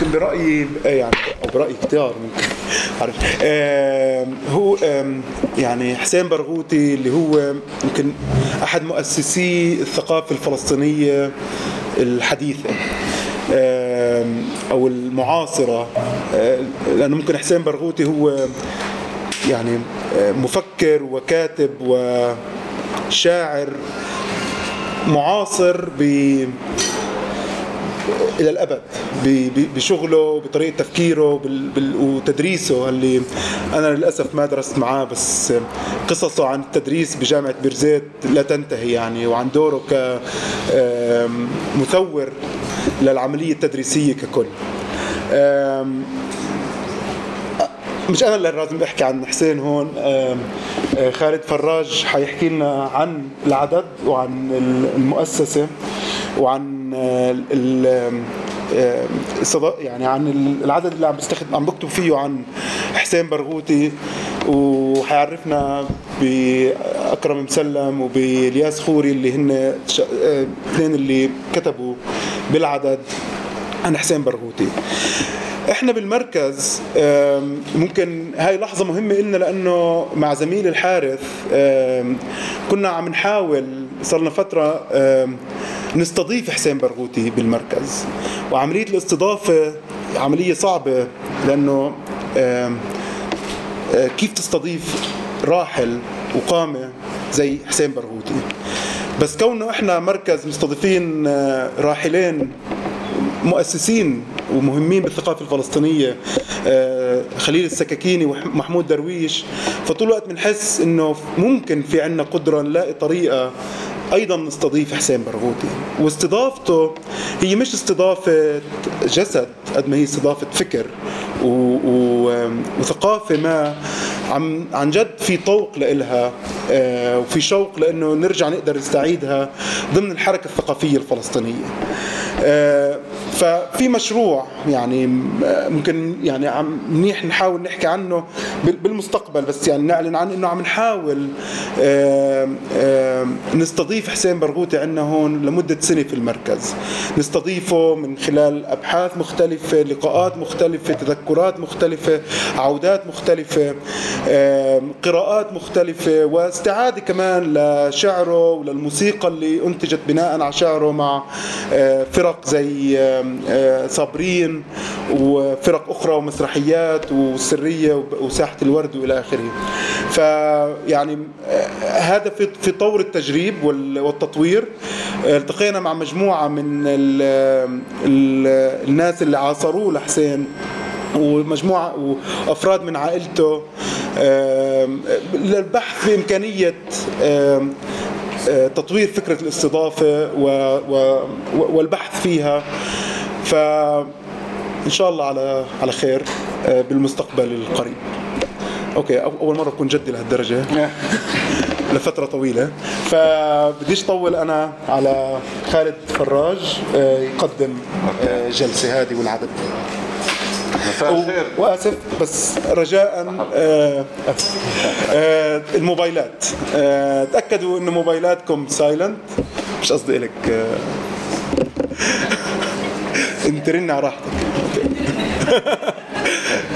ممكن برأيي يعني أو برأيي اختيار ممكن. عارف. آه هو آه يعني حسين برغوثي اللي هو يمكن أحد مؤسسي الثقافة الفلسطينية الحديثة. آه أو المعاصرة. آه لأنه ممكن حسين برغوثي هو يعني آه مفكر وكاتب وشاعر معاصر ب إلى الأبد. بشغله بطريقة تفكيره وتدريسه. اللي أنا للأسف ما درست معاه بس قصصه عن التدريس بجامعة بيرزيت لا تنتهي يعني. وعن دوره كمثور للعملية التدريسية ككل. مش أنا اللي لازم احكي عن حسين هون. خالد فراج حيحكي لنا عن العدد وعن المؤسسة وعن يعني عن العدد اللي عم بستخدم عم بكتب فيه عن حسين برغوثي وحيعرفنا بأكرم مسلم وبإلياس خوري اللي هن اثنين اللي كتبوا بالعدد عن حسين برغوثي إحنا بالمركز ممكن هاي لحظة مهمة لنا لأنه مع زميل الحارث كنا عم نحاول صرنا فترة نستضيف حسين برغوثي بالمركز. وعملية الاستضافة عملية صعبة لأنه كيف تستضيف راحل وقامة زي حسين برغوثي بس كونه إحنا مركز مستضيفين راحلين مؤسسين ومهمين بالثقافة الفلسطينية خليل السكاكيني ومحمود درويش فطول الوقت بنحس إنه ممكن في عنا قدرة نلاقي طريقة أيضا نستضيف حسين برغوثي واستضافته هي مش استضافة جسد قد ما هي استضافة فكر و... و... وثقافة ما. عم عن جد في طوق لإلها وفي شوق لإنه نرجع نقدر نستعيدها ضمن الحركة الثقافية الفلسطينية. ففي مشروع يعني ممكن يعني عم منيح نحاول نحكي عنه بالمستقبل بس يعني نعلن عن إنه عم نحاول نستضيف حسين برغوثي عندنا هون لمدة سنة في المركز. نستضيفه من خلال أبحاث مختلفة لقاءات مختلفة تذكرات مختلفة عودات مختلفة قراءات مختلفة واستعادة كمان لشعره وللموسيقى اللي أنتجت بناء على شعره مع فرق زي صابرين وفرق أخرى ومسرحيات والسريه وساحة الورد وإلى آخره. فيعني هذا في طور التجريب والتطوير التقينا مع مجموعة من ال ال الناس اللي عاصروه لحسين ومجموعة وأفراد من عائلته للبحث في إمكانية تطوير فكرة الاستضافة والبحث فيها. فإن شاء الله على على خير بالمستقبل القريب. أوكي أول مرة أكون جدي لهالدرجة. لفترة طويلة. فبديش طول أنا على خالد فراج يقدم جلسة هذه والعدد. واسف بس رجاء آه آه الموبايلات. آه تأكدوا انه موبايلاتكم silent مش قصدي لك آه. انت رن على راحتك.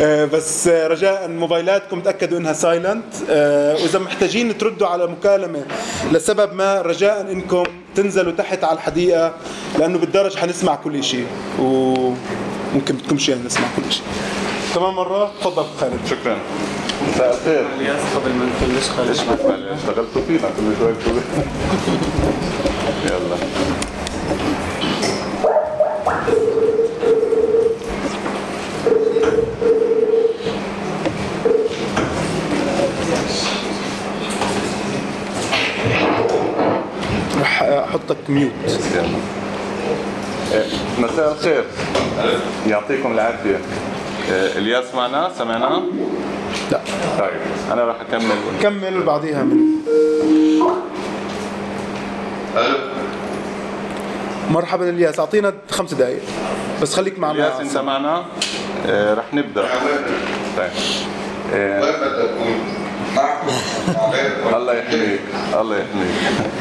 آه بس رجاء موبايلاتكم تأكدوا إنها silent آه وإذا محتاجين تردوا على مكالمة لسبب ما رجاء إنكم تنزلوا تحت على الحديقة لأنه بالدرج حنسمع كل شيء وممكن بدكم شيء نسمع كل شيء. كمان مرة. تفضل خالد. شكرا. مساء الخير الياس قبل ما نفلش ليش ما اشتغلتوا فينا كل شوي يلا رح أحطك ميوت. مساء الخير. يعطيكم العافية. إيه، إلياس معنا؟ سمعناه؟ لا. طيب أنا راح أكمل. كمل بعديها من. مرحبا إلياس أعطينا خمس دقائق بس خليك مع إلياس أنت معنا؟ إيه، راح نبدأ. طيب. إيه، معكم الله يحميك الله يحميك.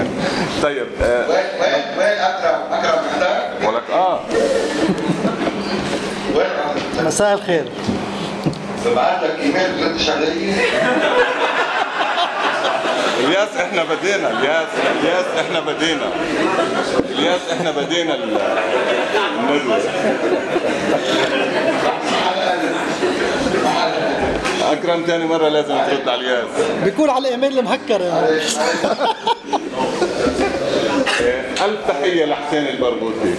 طيب آه، وين وين وين اكرم اكرم عندك؟ ولك آه. مساء الخير. ببعت لك إيميل تردش علي. الياس إحنا بدينا الياس الياس إحنا بدينا. الياس إحنا بدينا ال- الندوة أكرم تاني مرة لازم ترد على الياس. بيكون على الإيميل المهكر يعني. ألف تحية لحسين البرغوثي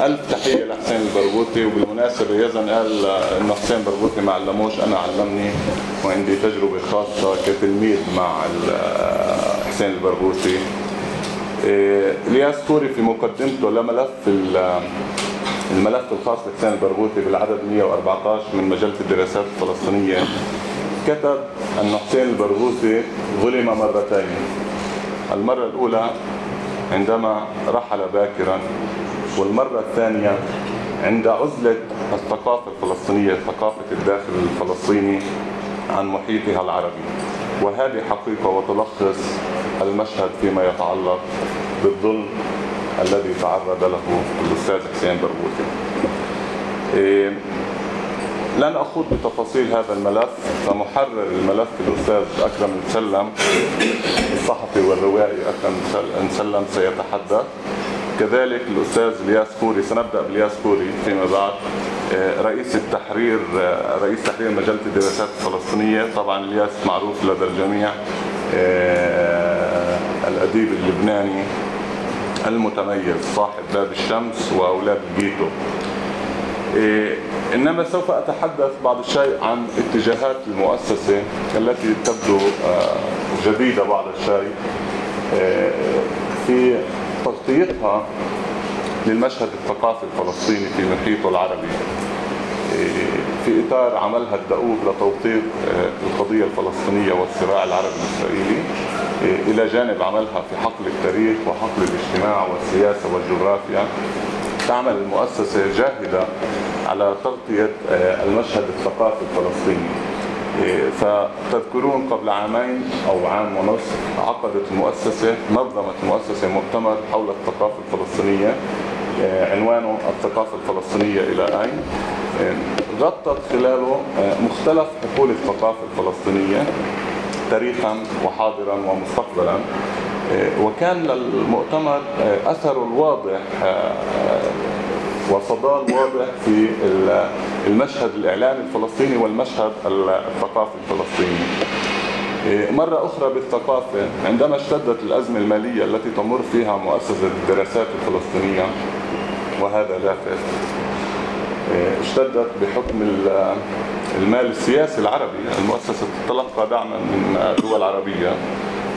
ألف تحية لحسين البرغوثي وبالمناسبة يزن قال إنه حسين برغوثي ما علموش أنا علمني وعندي تجربة خاصة كتلميذ مع حسين البرغوثي إيه، الياس كوري في مقدمته لملف ال- الملف الخاص لحسين البرغوثي بالعدد 114 من مجلة الدراسات الفلسطينية. كتب أن حسين البرغوثي ظلم مرتين. المرة الأولى عندما رحل باكرا. والمرة الثانية عند عزلة الثقافة الفلسطينية ثقافة الداخل الفلسطيني عن محيطها العربي. وهذه حقيقة وتلخص المشهد فيما يتعلق بالظلم الذي تعرض له الأستاذ حسين برغوثي إيه، لن أخوض بتفاصيل هذا الملف. فمحرر الملف الأستاذ أكرم مسلم الصحفي والروائي أكرم مسلم سيتحدث. كذلك الأستاذ إلياس كوري سنبدأ بإلياس كوري فيما بعد. آه، رئيس التحرير آه، رئيس تحرير مجلة الدراسات الفلسطينية. طبعا إلياس معروف لدى الجميع آه، الأديب اللبناني المتميز صاحب باب الشمس وأولاد إيه، إنما سوف أتحدث بعض الشيء عن اتجاهات المؤسسة التي تبدو جديدة بعض الشيء. في تغطيتها للمشهد الثقافي الفلسطيني في محيطه العربي إيه، في إطار عملها الدؤوب لتوثيق آه، القضية الفلسطينية والصراع العربي الإسرائيلي إيه، إلى جانب عملها في حقل التاريخ وحقل الاجتماع والسياسة والجغرافيا. تعمل المؤسسة جاهدة على تغطية آه، المشهد الثقافي الفلسطيني. إيه، فتذكرون قبل عامين أو عام ونصف عقدت المؤسسة نظمت المؤسسة مؤتمر حول الثقافة الفلسطينية آه، عنوانه الثقافة الفلسطينية إلى أين آه، غطت خلاله آه، مختلف حقول الثقافة الفلسطينية تاريخا وحاضرا ومستقبلا. وكان للمؤتمر أثره الواضح وصداه الواضح في ال- المشهد الإعلامي الفلسطيني والمشهد الثقافي الفلسطيني. إيه، مرة أخرى بالثقافة عندما اشتدت الأزمة المالية التي تمر فيها مؤسسة الدراسات الفلسطينية وهذا لافت إيه، اشتدت بحكم ال- المال السياسي العربي المؤسسة تتلقى دعما من دول عربية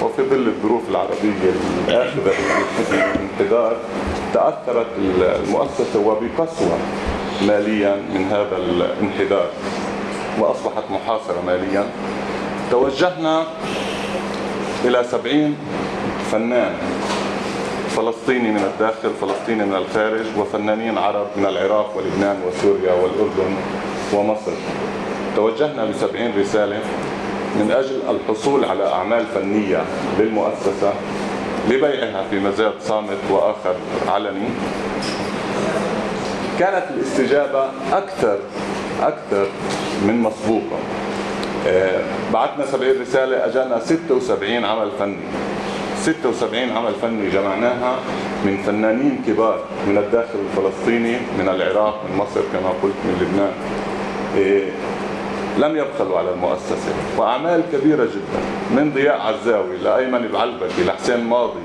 وفي ظل الظروف العربية الآخذة بالانحدار تأثرت المؤسسة وبقسوة ماليا من هذا الانحدار وأصبحت محاصرة ماليا. توجهنا إلى سبعين فنان فلسطيني من الداخل فلسطيني من الخارج وفنانين عرب من العراق ولبنان وسوريا والأردن ومصر. توجهنا بسبعين رسالة من أجل الحصول على أعمال فنية للمؤسسة لبيعها في مزاد صامت وآخر علني كانت الاستجابة أكثر أكثر من مسبوقة. آه، بعثنا 70 رسالة أجانا 76 عمل فني. 76 عمل فني جمعناها من فنانين كبار من الداخل الفلسطيني من العراق من مصر كما قلت من لبنان. إيه، لم يبخلوا على المؤسسة. وأعمال كبيرة جدا. من ضياء عزاوي لأيمن بعلبكي لحسين ماضي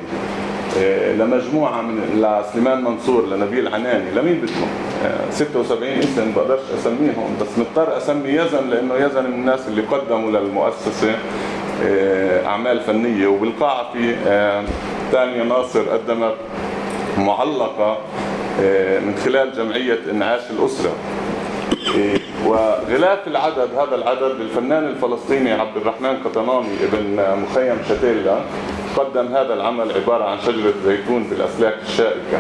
إيه، لمجموعة من لسليمان منصور لنبيل عناني لمين بدكم؟ آه، 76 اسم بقدرش أسميهم بس مضطر أسمي يزن لأنه يزن من الناس اللي قدموا للمؤسسة آه، أعمال فنية. وبالقاعة في آه، تانيا ناصر قدمت معلقة آه، من خلال جمعية إنعاش الأسرة. إيه، وغلاف العدد هذا العدد الفنان الفلسطيني عبد الرحمن قطناني ابن مخيم شتيلا قدم هذا العمل عبارة عن شجرة زيتون بالأسلاك الشائكة.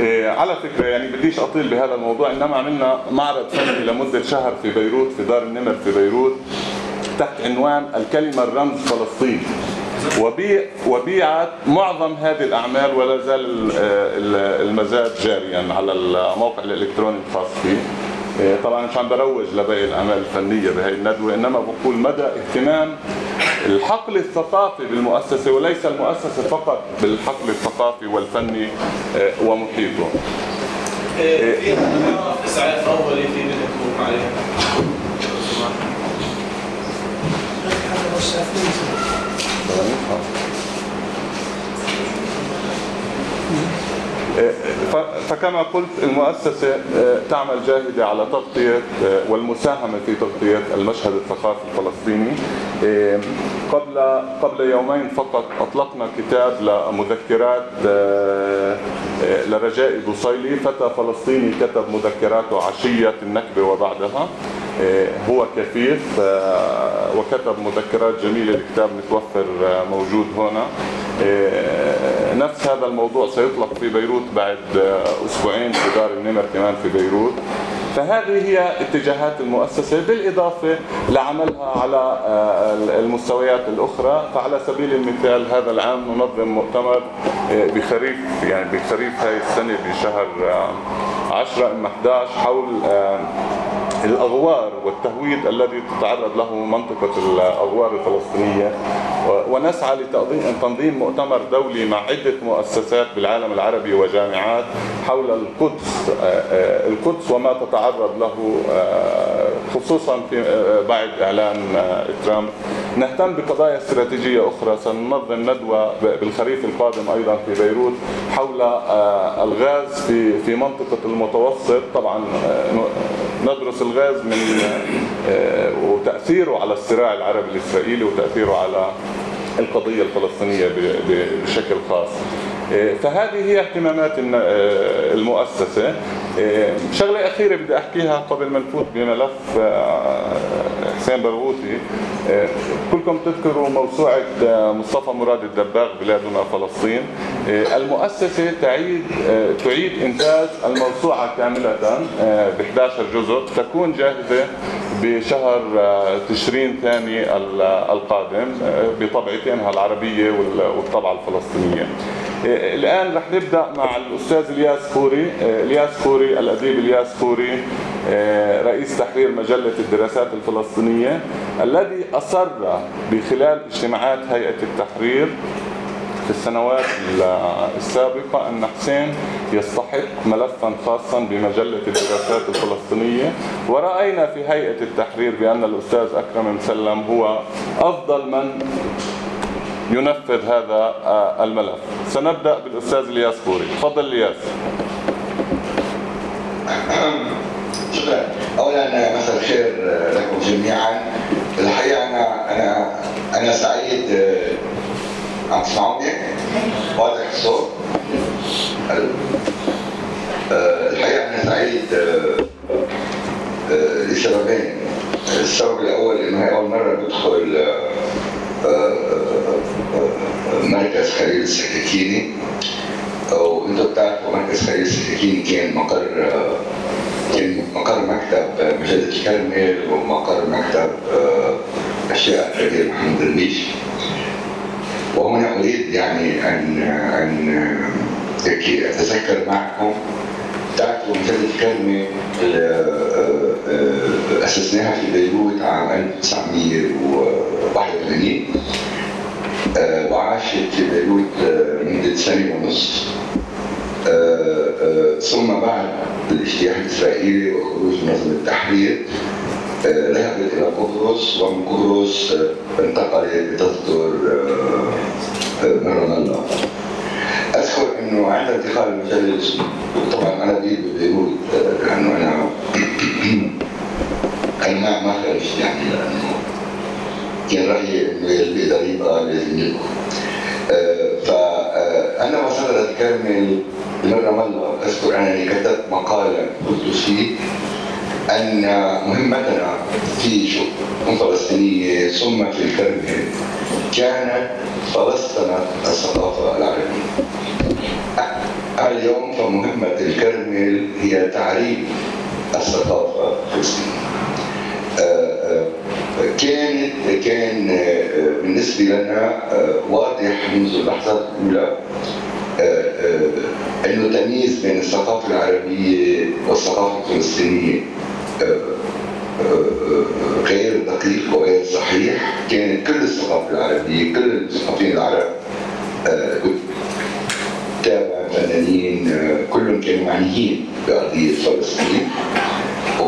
إيه، على فكرة يعني بديش أطيل بهذا الموضوع إنما عملنا معرض فني لمدة شهر في بيروت في دار النمر في بيروت تحت عنوان الكلمة الرمز فلسطين. وبيع وبيعت معظم هذه الأعمال ولا زال ال- ال- المزاد جاريا على الموقع الإلكتروني الخاص فيه. طبعا مش عم بروج لباقي الأعمال الفنية بهي الندوة إنما بقول مدى اهتمام الحقل الثقافي بالمؤسسة وليس المؤسسة فقط بالحقل الثقافي والفني إيه، ومحيطه. في عندنا اسعاف اولي في تكون عليها فكما قلت المؤسسة آه، تعمل جاهدة على تغطية آه، والمساهمة في تغطية المشهد الثقافي الفلسطيني. قبل قبل يومين فقط أطلقنا كتاب لمذكرات آه، لرجاء بوصيلي. فتى فلسطيني كتب مذكراته عشية النكبة وبعدها هو كفيف وكتب مذكرات جميلة. الكتاب متوفر موجود هنا. نفس هذا الموضوع سيطلق في بيروت بعد أسبوعين في دار النمر كمان في بيروت. فهذه هي اتجاهات المؤسسة بالإضافة لعملها على آه، المستويات الأخرى. فعلى سبيل المثال هذا العام ننظم مؤتمر آه، بخريف يعني بخريف هاي السنة بشهر آه، 10 إما 11 حول آه، الأغوار والتهويد الذي تتعرض له منطقة الأغوار الفلسطينية. ونسعى لتنظيم مؤتمر دولي مع عدة مؤسسات بالعالم العربي وجامعات حول القدس آه، آه، القدس وما تتعرض له آه، خصوصا في بعد إعلان ترامب. نهتم بقضايا استراتيجية أخرى. سننظم ندوة بالخريف القادم أيضا في بيروت حول الغاز في منطقة المتوسط. طبعا ندرس الغاز من آه، وتأثيره على الصراع العربي الإسرائيلي وتأثيره على القضية الفلسطينية بشكل خاص. آه، فهذه هي اهتمامات آه، المؤسسة. شغلة أخيرة بدي أحكيها قبل ما نفوت بملف حسين برغوثي آه، كلكم تذكروا موسوعة آه، مصطفى مراد الدباغ بلادنا فلسطين. آه، المؤسسة تعيد تعيد إنتاج الموسوعة كاملة ب 11 جزء. تكون جاهزة بشهر تشرين ثاني ال- القادم بطبعتينها العربية وال- والطبعة الفلسطينية. الآن رح نبدأ مع الأستاذ إلياس خوري آه، إلياس خوري الأديب إلياس خوري آه، رئيس تحرير مجلة الدراسات الفلسطينية الذي أصر بخلال اجتماعات هيئة التحرير في السنوات السابقة أن حسين يستحق ملفا خاصا بمجلة الدراسات الفلسطينية. ورأينا في هيئة التحرير بأن الأستاذ أكرم مسلم هو أفضل من ينفذ هذا آه، الملف. سنبدأ بالأستاذ إلياس خوري تفضل إلياس. شكرا. اولا مساء الخير لكم جميعا. الحقيقة أنا أنا أنا سعيد عم تسمعوني؟ واضح الصوت؟ آه، الحقيقة أنا سعيد آه، آه، لسببين. السبب الأول إنه هي أول مرة بدخل آه، آه، آه، مركز خليل السكاكيني. وأنتم بتعرفوا مركز خليل السكاكيني كان مقر آه، كان مقر مكتب مجلة الكرمل ومقر مكتب آه، أشياء كثير محمد الريش وهنا أريد يعني أن أن أتذكر معكم. تعرفوا مجلة الكرمل آه، آه، أسسناها في بيروت عام 1981 آه، وعاشت في بيروت آه، مدة سنة ونصف آه، آه، ثم بعد الاجتياح الإسرائيلي وخروج نظم التحرير آه، ذهبت إلى قبرص ومن قبرص آه، انتقلت لتصدر آه، آه، رام الله. أذكر أنه عند انتقال المجله طبعا أنا بيت ببيروت آه، لأنه أنا أنا ما ما خرجت يعني لأنه كان اللي بيقدر يبقى لازم يبقى. آه، فانا وصلت الكرمل من رام الله أذكر انني كتبت مقالا قلت فيه أن مهمتنا في شؤون فلسطينية ثم في الكرمل كانت فلسطنة الثقافة العربية. اليوم فمهمة الكرمل هي تعريف الثقافة الفلسطينية. كانت كان آه، بالنسبة لنا آه، واضح منذ اللحظات الأولى آه، أنه تمييز بين الفلسطينية آه، آه، آه، غير دقيق وغير صحيح. كانت كل الثقافة العربية كل المثقفين العرب كتابة فنانين كلهم كانوا معنيين بقضية فلسطين. و,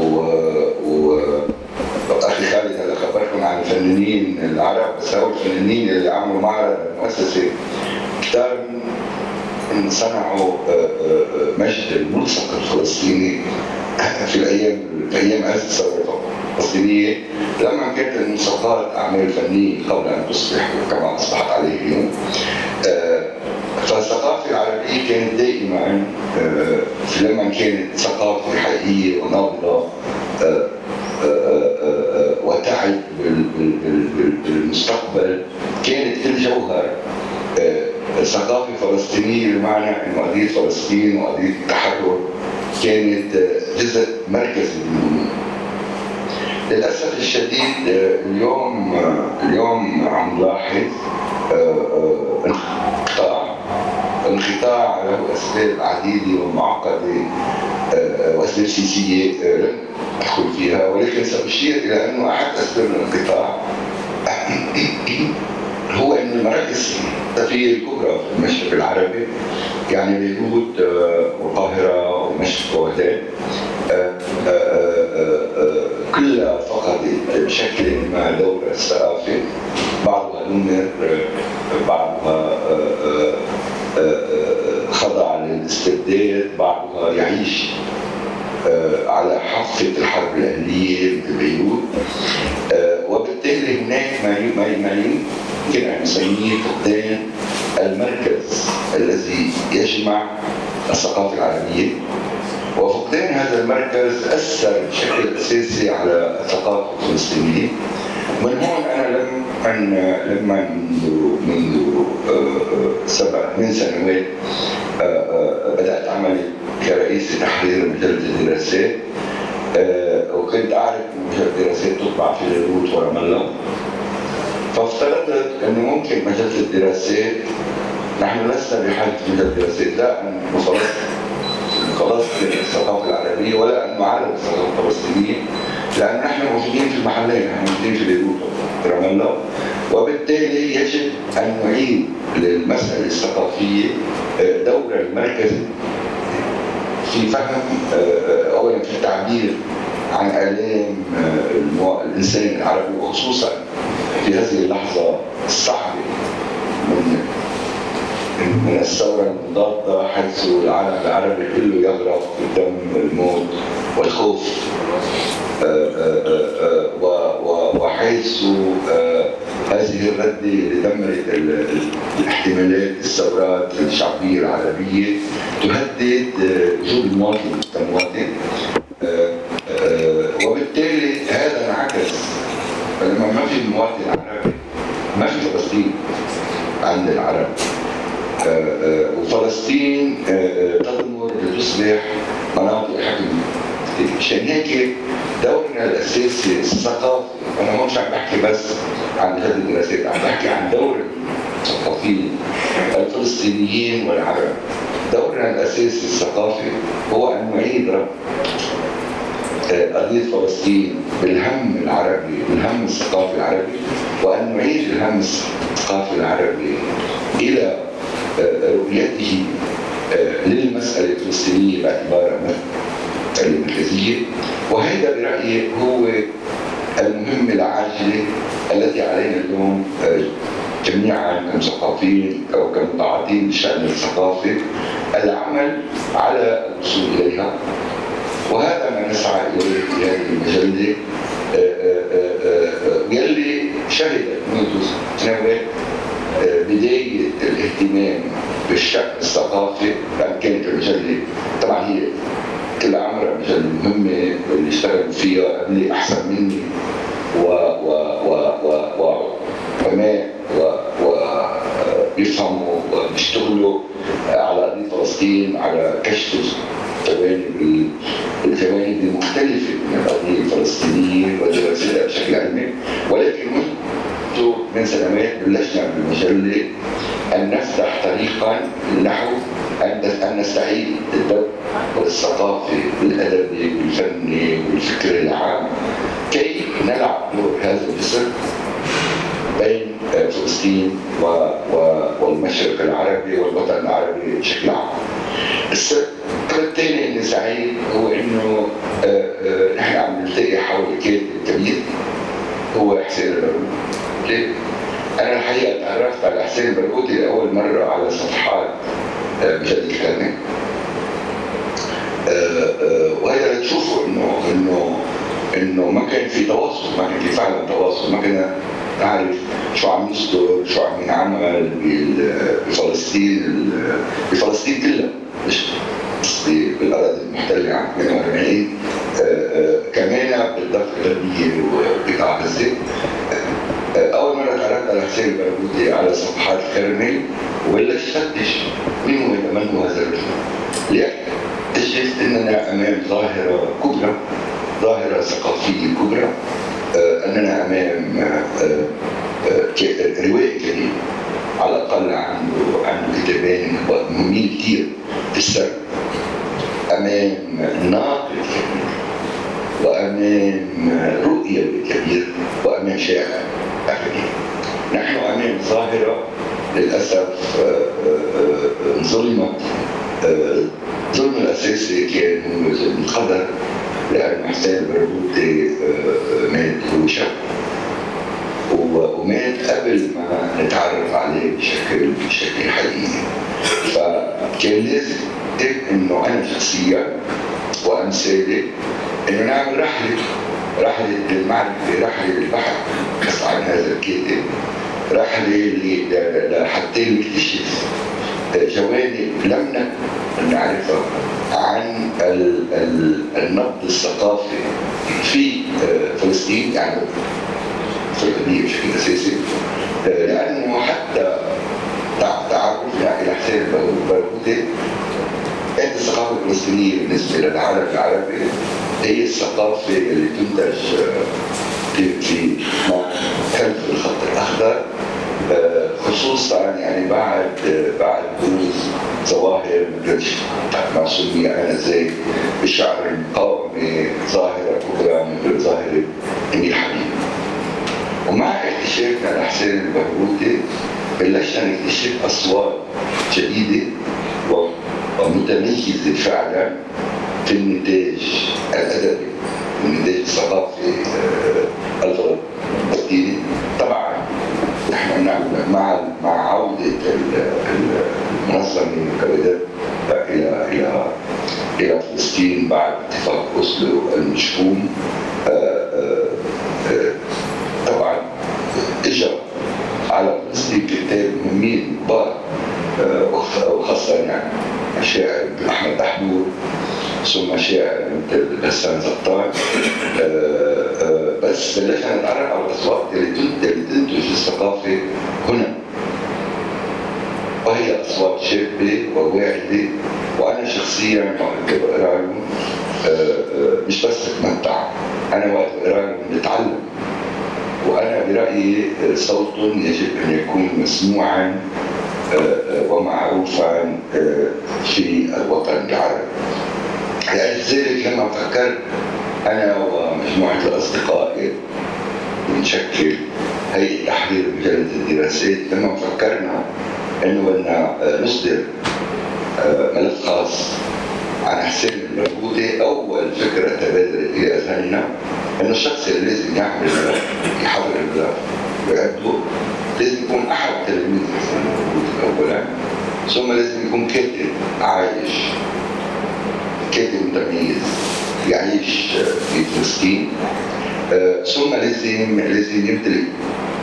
و... أخي خالد هلا الفنانين العرب بس هو الفنانين اللي عملوا معرض المؤسسه كتار صنعوا آه، آه، آه، مجد الملصق الفلسطيني في الأيام في أيام عز الثوره الفلسطينيه لما كانت الملصقات أعمال فنية قبل أن تصبح كما أصبحت عليه اليوم. فالثقافة العربية كانت دائما لما كانت ثقافة حقيقية ونابضه آه، آه، آه، وتعب بال- بال- بال- بال- بالمستقبل. كانت كل جوهر آه، ثقافة فلسطينية بمعنى إنه قضية فلسطين وقضية التحرر كانت آه، جزء مركزي للأسف الشديد آه، اليوم اليوم عم نلاحظ انقطاع له أسباب عديدة ومعقدة آه، وأسباب سياسية آه، لن أدخل فيها. ولكن سأشير إلى أنه احد أسباب الانقطاع هو أن المراكز الثقافيه الكبرى في المشرق العربي يعني بيروت آه، والقاهره ومشرق آه، آه، آه، آه، كلها فقدت بشكل ما دور الثقافة. بعضها آه، بعضها آه، آه، آه، آه، خضع للاستبداد بعضها يعيش آه، على حافة الحرب الأهلية ببيروت آه، وبالتالي هناك ما يمكن أن نسميه فقدان المركز الذي يجمع الثقافة العربية وفقدان هذا المركز أثر بشكل أساسي على الثقافة الفلسطينية. من هون أنا لما منذ منذ آه، سبع من سنوات آه، آه، بدأت عملي كرئيس تحرير مجلة الدراسات وكنت أعرف أن مجلة الدراسات تطبع في بيروت ورام الله فافترضت أنه ممكن مجلة الدراسات نحن لسنا بحاجة مجلة الدراسات لا أن خلاص خلاص الثقافة العربية ولا أن نعرف الثقافة الفلسطينية. لأن نحن موجودين في المحلين نحن موجودين في بيروت ورام الله. وبالتالي يجب أن نعيد للمسألة الثقافية آه، دورها المركزي في فهم آه، آه، اولا في التعبير عن آلام الإنسان العربي وخصوصا في هذه اللحظة الصعبة من الثوره المضادة حيث العالم العربي كله في الدم الموت والخوف. آه، آه، آه، وحيث هذه الردة دمرت ال- ال- الاحتمالات الثورات الشعبية العربية تهدد وجود المواطن كمواطن وبالتالي هذا انعكس فلما ما في مواطن عربي ما في فلسطين عند العرب. وفلسطين آه، آه، تضمر لتصبح مناطق حكم عشان هيك دورنا الأساسي الثقافي أنا مش عم بحكي بس عن هذه الدراسات عم بحكي عن دور الثقافيين الفلسطينيين والعرب. دورنا الأساسي الثقافي هو أن نعيد ربط آه، قضية فلسطين بالهم العربي بالهم الثقافي العربي وأن نعيد الهم الثقافي العربي إلى آه، رؤيته آه، للمسألة الفلسطينية باعتبارها مسألة مركزية وهذا برأيي هو المهمة العاجلة التي علينا اليوم آه، جميعا كمثقفين أو كمتعاطين بشأن الثقافة العمل على الوصول إليها. وهذا ما نسعى إليه في هذه المجلة. آه، واللي شهدت منذ سنوات بدايه الاهتمام بالشأن الثقافي لأن كانت المجله طبعا هي كل عمرها مجله مهمة واللي اشتغلوا فيها قبلي أحسن مني. و و و و وعلماء و و بيفهموا وبيشتغلوا على قضية فلسطين على كشف الجوانب الجوانب المختلفة من القضية الفلسطينية ودراستها بشكل علمي. ولكن منذ من سنوات بلشنا بالمجلة أن نفتح طريقا نحو أن نستعيد الدور والثقافة والأدبي والفني والفكر العام كي نلعب دور هذا الجسر بين فلسطين. والمشرق العربي والوطن العربي بشكل عام. السبب الثاني اللي سعيد هو إنه آه، آه، نحن عم نلتقي حول كاتب كبير هو حسين. ليه؟ أنا الحقيقة تعرفت على حسين البرغوثي لأول مرة على صفحات آه، مجله الكرنك. وهذا تشوفوا إنه إنه إنه ما كان في تواصل ما كان في فعلا تواصل ما كنا نعرف شو عم يصدر شو عم ينعمل بفلسطين بفلسطين كلها مش بالأراضي المحتلة عام 48 آه، آه، كمان بالضفه الغربيه وقطاع غزه آه، اول مره تعرفت على حسين البرغوثي على صفحات كرمل وبلش فتش مين هو هو هذا الرجل؟ اكتشفت اننا أمام ظاهرة كبرى ظاهرة ثقافية كبرى آه، أننا أمام آه، آه، ك- روائي كريم على الأقل عنده عنده كتابين مهمين كثير في السرد امام ناقد كبير وامام رؤيه كبير وامام شاعر كبير نحن امام ظاهره للاسف آه، آه، آه، ظلمت آه، الظلم الاساسي كان هو ظلم القدر لأن حسين البرغوثي آه، مات هو شاب و- ومات قبل ما نتعرف عليه بشكل بشكل حقيقي فكان لازم انه أنا شخصيا وامثالي انه رحلة المعرفه رحلة البحث عن هذا الكاتب ل- لحتى نكتشف جوانب لم نعرفها عن ال- ال- النبض الثقافي في آه، فلسطين يعني الفلسطينية بشكل أساسي. آه، لأنه حتى تع- تعرفنا إلى حسين البرغوثي كانت الثقافة الفلسطينية بالنسبة للعالم العربي. هي الثقافة اللي تنتج آه، في خلف الخط الأخضر. آه، خصوصا يعني بعد آه، بعد بروز ظواهر مثل ما سمي آنذاك بالشعر المقاومة ظاهرة كبرى مثل ظاهرة أمير حبيب ومع اكتشافنا لحسين البرغوثي بلشنا نكتشف اصوات جديده و- ومتميزه فعلا في النتاج الادبي النتاج الثقافي آه، الفلسطيني طبعا نحن نعمل مع مع عوده ال- ال- المنظمه المكبدات إلى إلى إلى فلسطين بعد اتفاق اوسلو المشؤوم آه، آه، آه، طبعا اجى على فلسطين كتاب مهمين كبار آه، وخ- وخاصة يعني شاعر مثل أحمد دحدور ثم شاعر غسان زطان آه، آه، بس بلشنا نتعرف على الأصوات اللي تنتج اللي الثقافة هنا. وهي أصوات شابة وواعدة وأنا شخصيا وقت بقراهم آه، آه، مش بس بتمتع. أنا وقت بقراهم بتعلم وأنا برأيي صوت يجب أن يكون مسموعا آه، ومعروفا آه، في الوطن العربي لذلك لما فكرت أنا ومجموعة الأصدقاء بنشكل هيئة تحرير مجلة الدراسات لما فكرنا إنه بدنا نصدر آه، ملف خاص عن حسين البرغوثي أول فكرة تبادرت إلى أذهاننا إنه الشخص اللي لازم يعمل الملف يحضر الملف ويعده لازم يكون أحد تلاميذ حسين البرغوثي أولا ثم لازم يكون كاتب عايش كاتب متميز يعيش في فلسطين. آه، ثم لازم لازم يمتلك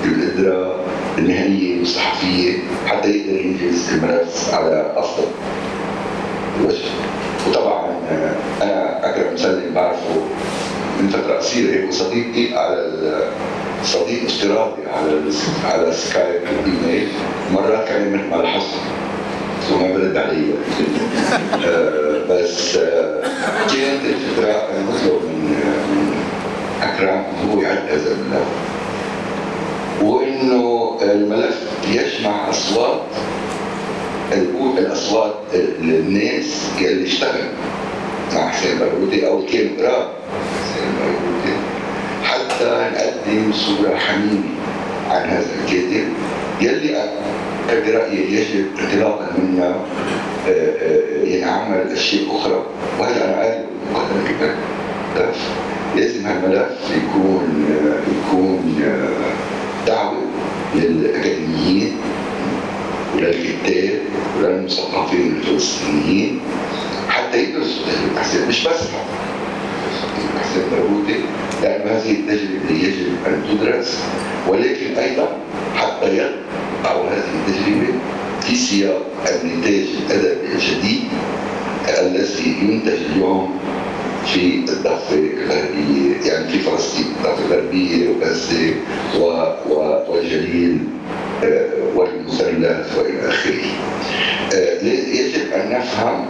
القدرة المهنية والصحفية حتى يقدر ينجز الملف على أفضل وجه. وطبعا آه، أنا أكرم مسلم بعرفه من فترة قصيرة هيك صديقي على صديق افتراضي على على سكايب والايميل مرات كمان مثل ما لاحظت ثم برد علي. آه، بس آه، كانت الفكرة أنا بطلب من أكرم هو يعد هذا الملف وإنه الملف يجمع أصوات الأو- الأصوات الناس اللي اشتغل مع حسين برغوثي اللي كانوا قراب حسين برغوثي حتى نقدم صورة حميمة عن هذا الكاتب يلي أنا برايي يجب انطلاقا منها. ينعمل اشياء أخرى. وهذا أنا قال مقدمه ملف لازم هالملف يكون يكون آه، دعوة للأكاديميين وللكتاب وللمثقفين الفلسطينيين حتى يدرسوا تجربة حسين مش بس حسين برغوثي لأن هذه التجربة يجب أن تدرس ولكن أيضا حتى يضعوا هذه التجربة في سياق النتاج الأدبي الجديد الذي ينتج اليوم في الضفة الغربية يعني في فلسطين الضفة الغربية وغزة والجليل آه، والمثلث وإلى آخره. آه، يجب أن نفهم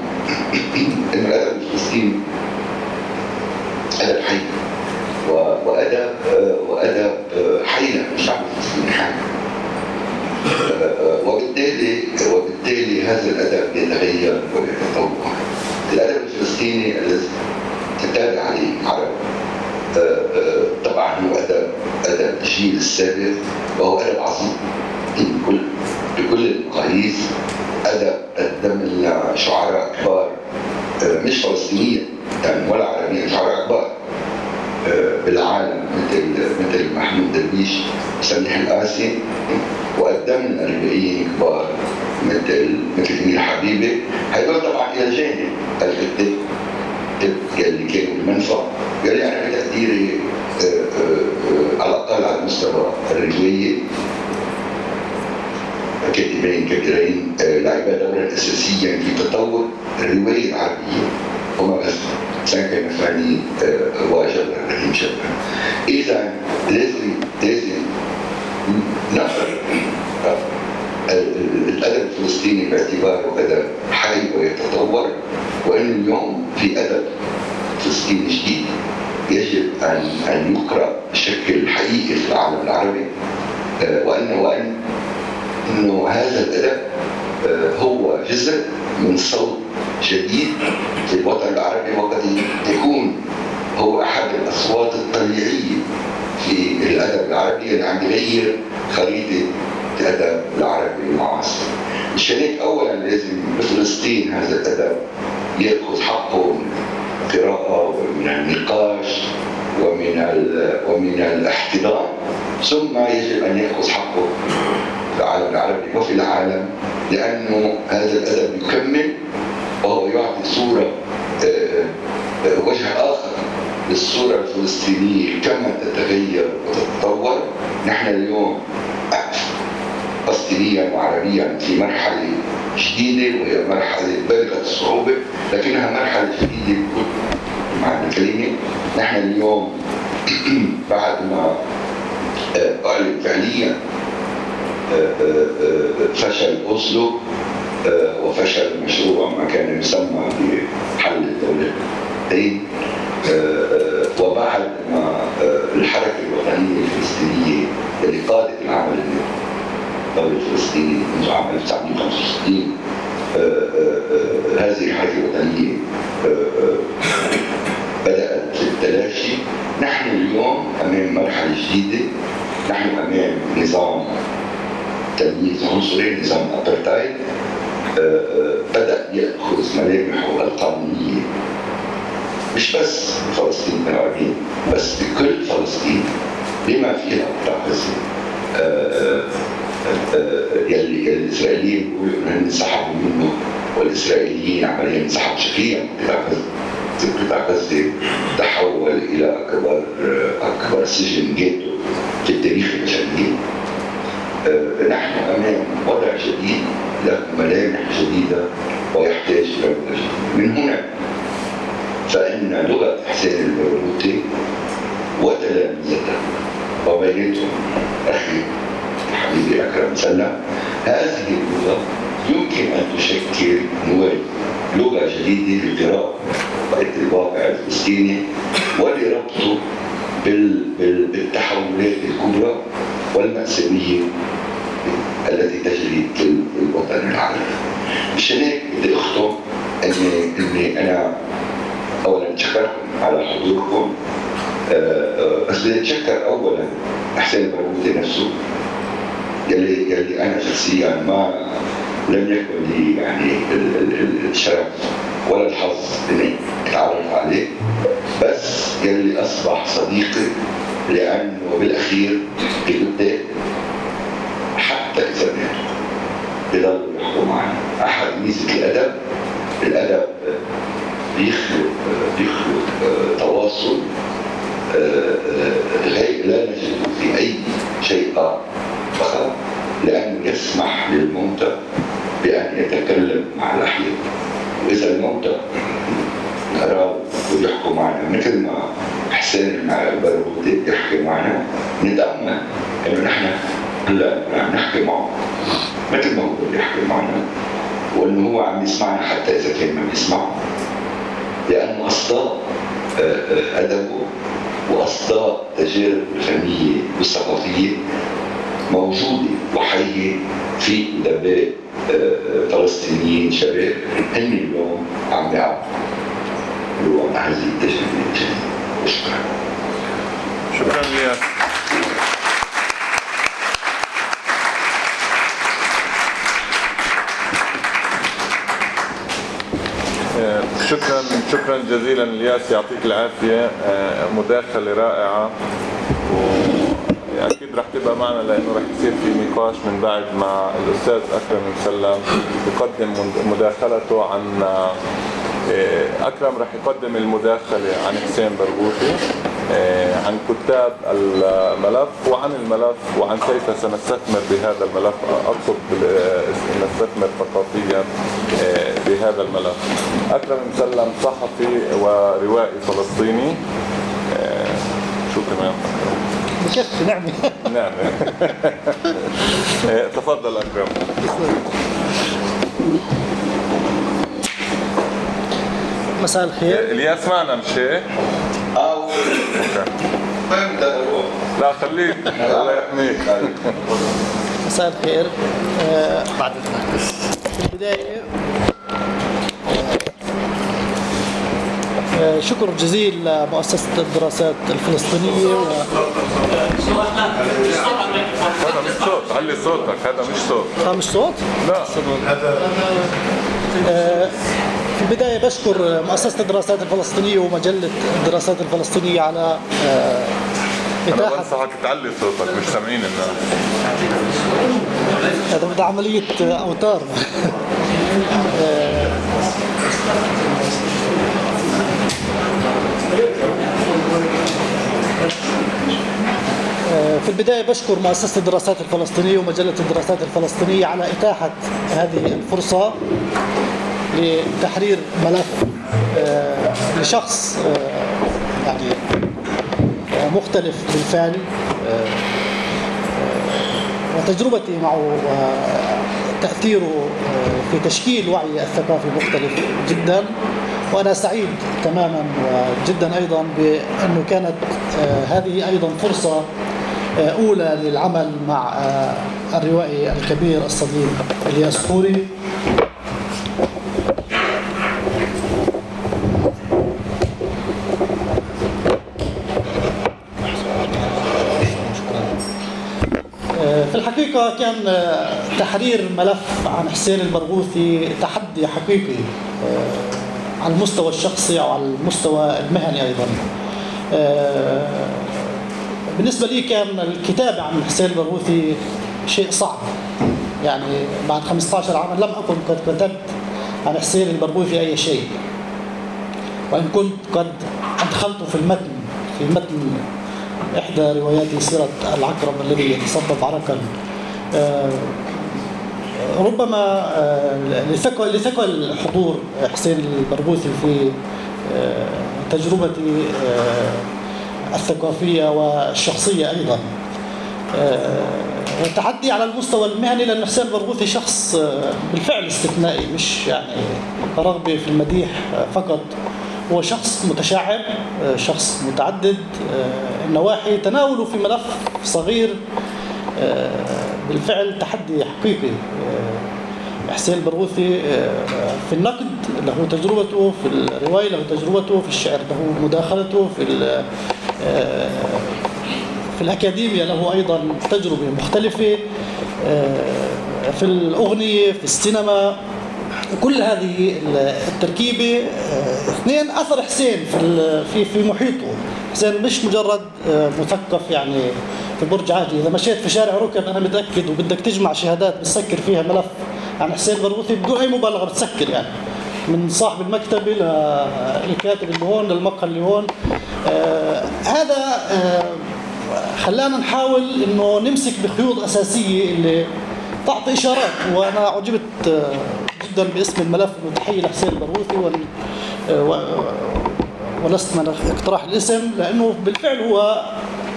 أن الادب الفلسطيني أدب حي وأدب آه، وأدب حي الشعب الفلسطيني حي. وبالتالي وبالتالي هذا الأدب يتغير ويتطور. الأدب الفلسطيني الذي تتابع عليه عرب آه، آه، طبعا هو أدب أدب الجيل السابق وهو أدب عظيم بكل بكل المقاييس أدب قدم لنا شعراء كبار آه، مش فلسطينيين يعني ولا عربيين شعراء كبار بالعالم مثل مثل محمود درويش سميح القاسي وقدم لنا روائيين كبار مثل مثل أمير حبيبه هيدول طبعا إلى جانب الكتاب يلي كانوا بالمنفى يلي أنا بتقديري آه، آه، آه، على الأقل على مستوى الروايه كاتبين كبيرين لعبا دورا اساسيا في تطور الرواية العربية. مفاني آه، وجبر رحيم شبر اذا لازم لازم نفرق آه، الأدب الفلسطيني باعتباره أدب حي ويتطور وإن اليوم في أدب فلسطيني جديد يجب أن أن يقرأ بشكل حقيقي في العالم العربي. آه، وأن وأن إنه هذا الأدب آه، هو جزء من صوت جديد في الوطن العربي وقد يكون هو أحد الأصوات الطبيعية في الأدب العربي اللي عم يغير خريطة الأدب العربي المعاصر. مشان هيك اولا لازم بفلسطين هذا الأدب يأخذ حقه من القراءة ومن النقاش ومن ومن الاحتضان ثم يجب أن يأخذ حقه في العالم العربي وفي العالم لأنه هذا الأدب يكمل وهو يعطي صورة آه، آه، وجه آخر للصورة الفلسطينية كما تتغير وتتطور. نحن اليوم فلسطينيا وعربيا في مرحلة جديده وهي مرحلة بالغه الصعوبة لكنها مرحلة جديده بكل معنى الكلمة. نحن اليوم بعد ما آه، اعلن فعليا فشل أوسلو آه، وفشل مشروع ما كان يسمى بحل الدولتين. آه، آه، وبعد ما آه، الحركة الوطنية الفلسطينية اللي قادت العمل الدولي الفلسطيني منذ عام 1965 آه، آه، آه، هذه آه، آه، بدأت في التلاشي نحن اليوم أمام مرحلة جديدة. نحن أمام نظام تمييز عنصري نظام ابرتايد بدأ يأخذ ملامحه القانونيه مش بس فلسطين العربية بس بكل فلسطين. بما فيها قطاع غزة آه، آه، آه، يلي يلي الإسرائيليين بيقولوا إنهم انسحبوا منه والإسرائيليين عمليا انسحبوا شكليا من قطاع غزه قطاع غزة. تحول إلى أكبر أكبر سجن جيتو في التاريخ البشرية. آه، نحن امام وضع جديد. له ملامح جديدة ويحتاج لغه جديده من هنا فإن لغة حسين البيروتي وتلامذته وبينتهم أخي حبيبي أكرم سلم هذه اللغة يمكن أن تشكل نوع لغة جديدة لقراءة الواقع الفلسطيني ولربطه بال- بال- بالتحولات الكبرى والمأساوية التي تجري في الوطن العربي. مشان هيك بدي اختم أني اني أنا اولا اتشكركم على حضوركم آه، آه، بس بدي أتشكر اولا حسين برغوثي نفسه يلي يلي أنا شخصيا ما لم يكن لي يعني ال- ال- ال- الشرف ولا الحظ إني أتعرف عليه بس يلي أصبح صديقي لأنه بالاخير بيبدا مات بضلوا يحكوا معنا أحد ميزة الأدب الأدب بيخلق بيخلق آه، تواصل آه، آه، غير لا نجده في أي شيء آخر لأنه يسمح للموتى بأن يتكلم مع الأحياء. وإذا الموتى قرروا ويحكوا معنا مثل ما حسين مع البرغوثي يحكي معنا نتامل أنه نحن هلا عم نحكي معه. مثل ما هو بده يحكي معنا وإنه هو عم يسمعنا حتى إذا كان ما بيسمع لأنه اصداء آه، آه، أدبه واصداء تجاربه الفنية والثقافية موجودة وحية في ادباء آه، فلسطينيين شباب هن اليوم عم بيعبروا عن هذه التجربة الجديدة. وشكرا شكرا لياس. شكرا شكرا جزيلا الياس يعطيك العافية. آه، مداخلة رائعة. أكيد رح تبقى معنا لأنه رح يصير في نقاش من بعد مع الأستاذ أكرم مسلم يقدم مداخلته عن آه، أكرم رح يقدم المداخلة عن حسين برغوثي. عن كتاب الملف وعن الملف وعن كيف سنستثمر بهذا الملف. اقصد آه، نستثمر ثقافيا آه، بهذا الملف. أكرم مسلم صحفي وروائي فلسطيني. آه، شو كمان؟ بكفي نعمة نعم. آه، تفضل أكرم. مساء الخير. الياس معنا مش هيك؟ آه أوكي. وين بدي أروح؟ لا خليك. الله يحميك. مساء الخير. آه، بعد. في البداية آه، شكر جزيل لمؤسسة الدراسات الفلسطينية. و- هذا مش صوت علي صوتك. هذا مش صوت. آه، مش صوت؟ لا. في البداية بشكر مؤسسة الدراسات الفلسطينية ومجلة الدراسات الفلسطينية على آه، أنا بنصحك تعلي صوتك مش سامعين الناس هذا بدها عملية أوتار. في البداية بشكر مؤسسة الدراسات الفلسطينية ومجلة الدراسات الفلسطينية على إتاحة هذه الفرصة لتحرير ملف آه، لشخص آه، يعني مختلف بالفعل. آه، وتجربتي معه وتأثيره في تشكيل وعي الثقافي مختلف جدا. وأنا سعيد تماما وجدا أيضا بأنه كانت آه، هذه أيضا فرصة آه، أولى للعمل مع آه، الروائي الكبير الصديق إلياس خوري الحقيقة كان تحرير ملف عن حسين البرغوثي تحدي حقيقي على المستوى الشخصي أو على المستوى المهني أيضا. بالنسبة لي كان الكتابة عن حسين البرغوثي شيء صعب. يعني بعد 15 عاما لم أكن قد كتبت عن حسين البرغوثي أي شيء. وإن كنت قد أدخلته في المتن في متن إحدى روايات سيرة العقرب الذي يتصبب عرقا. ربما لثقل لثقل حضور حسين البرغوثي في تجربتي الثقافية والشخصية أيضا. تحدي على المستوى المهني لأن حسين البرغوثي شخص آه، بالفعل استثنائي مش يعني رغبة في المديح آه، فقط. هو شخص متشعب آه، شخص متعدد آه، النواحي تناوله في ملف صغير آه، بالفعل تحدي حقيقي. آه، حسين البرغوثي آه، في النقد له تجربته في الرواية له تجربته في الشعر له مداخلته في آه، في الأكاديمية له أيضا تجربة مختلفة في الأغنية في السينما. كل هذه التركيبة اثنين أثر حسين في في محيطه. حسين مش مجرد آه، مثقف يعني في برج عاجي إذا مشيت في شارع ركب أنا متأكد وبدك تجمع شهادات بتسكر فيها ملف عن حسين البرغوثي بدون أي مبالغة بتسكر يعني. من صاحب المكتبة للكاتب اللي هون للمقهى اللي هون. آه، هذا آه، خلانا نحاول إنه نمسك بخيوط أساسية اللي تعطي إشارات. وأنا عجبت آه، جدا باسم الملف انه تحيه لحسين البرغوثي آه، ولست من اقتراح الاسم لأنه بالفعل هو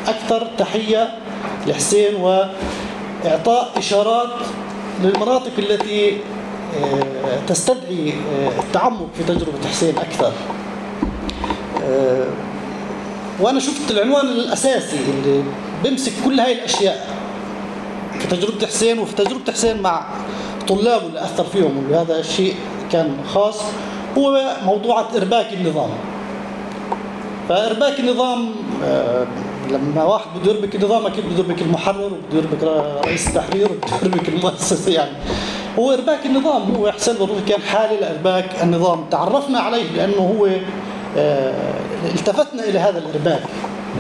أكثر تحية لحسين وإعطاء إشارات للمناطق التي آه، تستدعي آه، التعمق في تجربة حسين أكثر. آه، وأنا شفت العنوان الأساسي اللي بيمسك كل هاي الأشياء في تجربة حسين وفي تجربة حسين مع طلابه اللي أثر فيهم واللي هذا الشيء كان خاص. هو موضوعة إرباك النظام. فأرباك النظام آه، لما واحد بده يربك النظام أكيد بده يربك المحرر وبده يربك رئيس التحرير وبده يربك المؤسسه يعني. هو إرباك النظام هو حسين بارودي كان حالي لإرباك النظام. تعرفنا عليه لأنه هو آه، التفتنا إلى هذا الإرباك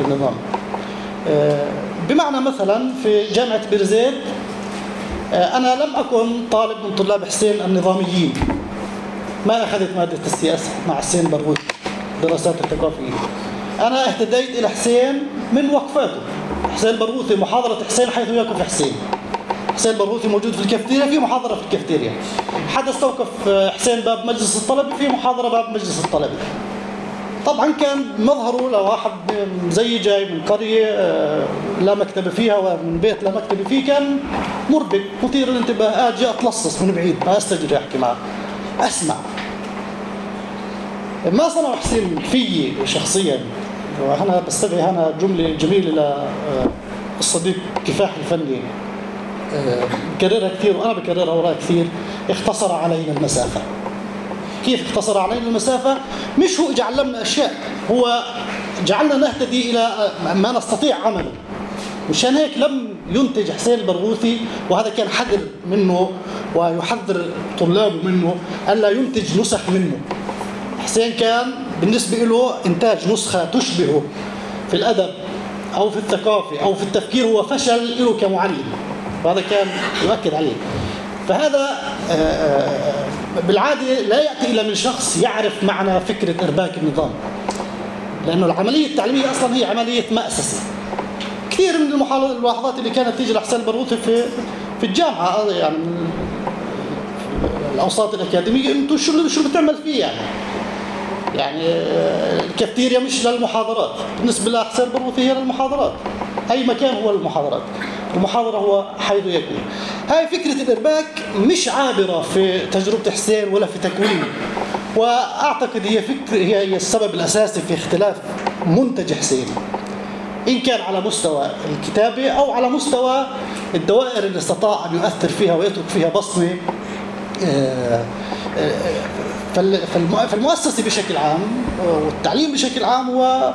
للنظام آه، بمعنى مثلا في جامعة بيرزيت أنا لم أكن طالب من طلاب حسين النظاميين. ما أخذت مادة السياسة مع حسين برغوثي دراسات الثقافية. أنا اهتديت إلى حسين من وقفاته. حسين برغوثي محاضرة حسين حيث يقف حسين. حسين برغوثي موجود في الكافتيريا في محاضرة في الكافتيريا. حدا استوقف آه، حسين باب مجلس الطلبه في محاضرة باب مجلس الطلبه طبعا كان مظهره لواحد زي جاي من قرية آه، لا مكتبة فيها ومن بيت لا مكتبة فيه كان مربك مثير للانتباه. أجي أتلصص من بعيد ما استجري أحكي معه. أسمع. ما صنع حسين في شخصيا. وأنا بستدعي هنا جملة جميلة للصديق كفاح الفني آه، بكررها كثير وأنا بكررها وراها كثير. اختصر علينا المسافة. كيف اختصر علينا المسافة؟ مش هو جعلنا أشياء هو جعلنا نهتدي إلى ما نستطيع عمله. مشان هيك لم ينتج حسين البرغوثي وهذا كان حذر منه ويحذر طلابه منه ألا ينتج نسخ منه. حسين كان بالنسبة له إنتاج نسخة تشبهه في الأدب أو في الثقافة أو في التفكير هو فشل له كمعلم. وهذا كان يؤكد عليه. فهذا آه، آه، بالعادة لا يأتي إلا من شخص يعرف معنى فكرة إرباك النظام. لأنه العملية التعليمية أصلا هي عملية مأسسة. كثير من الملاحظات اللي كانت تيجي لحسين البرغوثي في في الجامعة يعني الأوساط الأكاديمية أنتوا شو شو بتعمل فيه يعني؟ يعني آه، الكافتيريا مش للمحاضرات. بالنسبة لحسين البرغوثي هي للمحاضرات. أي مكان هو المحاضرات المحاضرة هو حيث يكون. هاي فكرة الإرباك مش عابرة في تجربة حسين ولا في تكوينه وأعتقد هي فكر هي هي السبب الأساسي في اختلاف منتج حسين. إن كان على مستوى الكتابة أو على مستوى الدوائر اللي استطاع أن يؤثر فيها ويترك فيها بصمة فال- فالم- فالمؤسسة بشكل عام والتعليم بشكل عام هو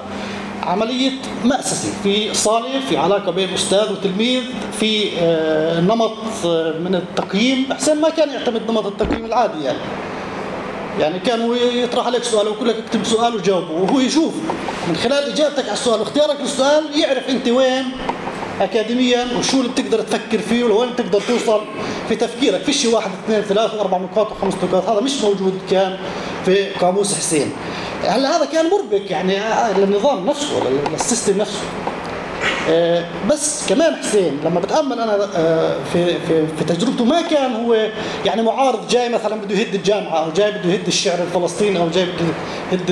عملية مأسسة. في صالة في علاقة بين أستاذ وتلميذ في آه، نمط آه، من التقييم حسين ما كان يعتمد نمط التقييم العادي يعني. يعني كان هو يطرح عليك سؤال ويقول لك اكتب سؤال وجاوبه وهو يشوف. من خلال إجابتك على السؤال واختيارك للسؤال يعرف أنت وين اكاديميا وشو اللي بتقدر تفكر فيه ولوين بتقدر توصل في تفكيرك؟ فيش واحد اثنين ثلاث واربع نقاط وخمس نقاط هذا مش موجود كان في قاموس حسين. هلا هذا كان مربك يعني للنظام نفسه لل- لل system نفسه. آه، بس كمان حسين لما بتأمل أنا آه، في في في تجربته ما كان هو يعني معارض جاي مثلا بده يهد الجامعة أو جاي بده يهد الشعر الفلسطيني أو جاي بده يهد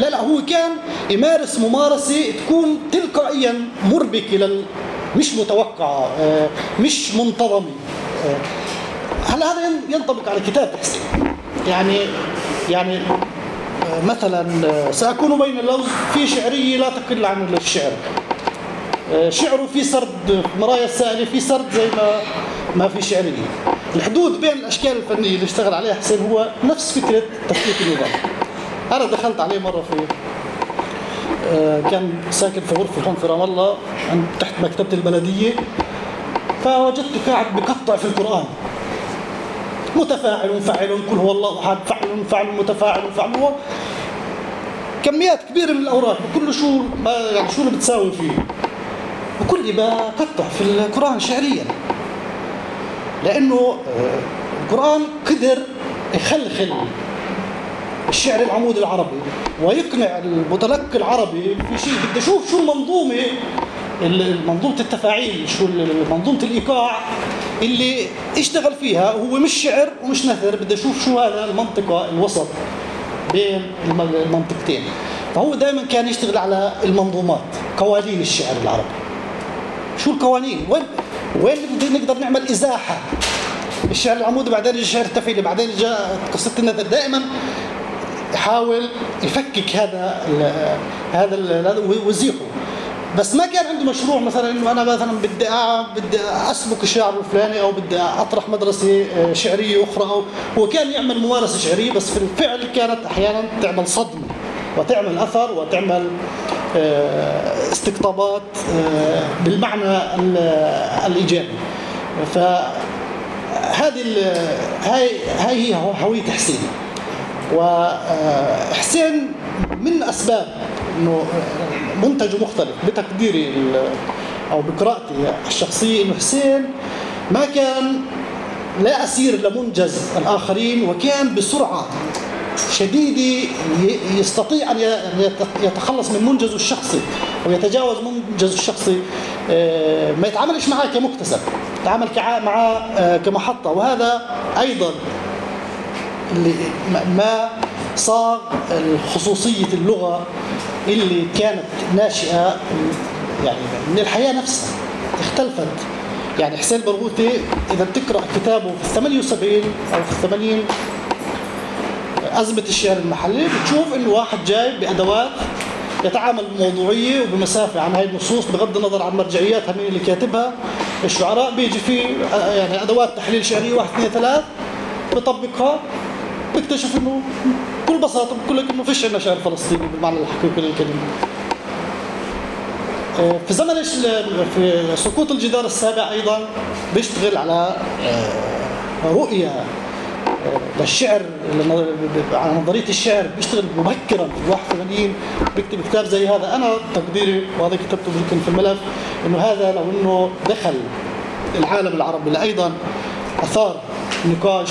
لا لا هو كان يمارس ممارسة تكون تلقائيا مربكة لل مش متوقعة آه، مش منتظمة آه، هلا هذا ين- ينطبق على كتاب حسين يعني يعني آه، مثلا سأكون بين اللوز في شعرية لا تقل عن الشعر. شعره في سرد مرايا السائلة في سرد زي ما ما في شعرية الحدود بين الأشكال الفنية اللي اشتغل عليها حسين هو نفس فكرة تفكيك النظام. أنا دخلت عليه مرة في كان ساكن في غرفة هون في رام الله تحت مكتبة البلدية. فوجدته قاعد بقطع في القرآن. متفاعل فاعل قل هو الله أحد فعل فعل متفاعل فعل هو كميات كبيرة من الأوراق وكل شو ما يعني شو اللي بتساوي فيه. وكل بقطع في القرآن شعريا. لأنه آه، القرآن قدر يخلخل الشعر العمودي العربي. ويقنع المتلقي العربي في شيء. بدي أشوف شو المنظومة ال- منظومة التفاعيل شو منظومة الإيقاع اللي اشتغل فيها. هو مش شعر ومش نثر بدي أشوف شو هذا المنطقة الوسط بين الم- المنطقتين. فهو دائما كان يشتغل على المنظومات قوانين الشعر العربي. شو القوانين؟ وين وين نقدر نعمل إزاحة؟ الشعر العمودي بعدين الشعر التفعيلي بعدين جاء قصة النثر. دائما يحاول يفكك هذا ال هذا ال هذا ويزيحه بس ما كان عنده مشروع مثلا إنه أنا مثلا بدي بدي اسبك الشعر الفلاني أو بدي أطرح مدرسة آه، شعرية أخرى أو هو كان يعمل ممارسة شعرية بس في الفعل كانت أحيانا تعمل صدمة وتعمل أثر وتعمل آه، استقطابات آه، بالمعنى ال- الإيجابي. فهذه هاي هاي هي هوية حسين وحسين من أسباب إنه منتجه مختلف بتقديري أو بقراءتي الشخصية إنه حسين ما كان لا أسير لمنجز الآخرين وكان بسرعة شديدة يستطيع أن يتخلص من منجزه الشخصي ويتجاوز منجزه الشخصي آه، ما يتعاملش معاه كمكتسب يتعامل معاه آه، كمحطة. وهذا أيضا اللي ما- صار خصوصية اللغة اللي كانت ناشئة يعني من الحياة نفسها اختلفت. يعني حسين برغوثي إذا بتقرأ كتابه في الثمانية وسبعين أو في الثمانين أزمة الشعر المحلي بتشوف إنه واحد جاي بأدوات يتعامل بموضوعية وبمسافة عن هاي النصوص بغض النظر عن مرجعياتها مين اللي كاتبها الشعراء بيجي في آه، يعني أدوات تحليل شعرية واحد اثنين ثلاث بطبقها بيكتشف إنه بكل بساطة بقول لك إنه فيش عندنا شعر فلسطيني بالمعنى الحقيقي للكلمة. آه، في زمن في سقوط الجدار السابع أيضا بيشتغل على آه، رؤية آه، للشعر لن- على نظرية الشعر بيشتغل مبكرا في 81 بيكتب كتاب زي هذا أنا تقديري وهذا كتبته يمكن في الملف إنه هذا لو إنه دخل العالم العربي اللي أيضا أثار نقاش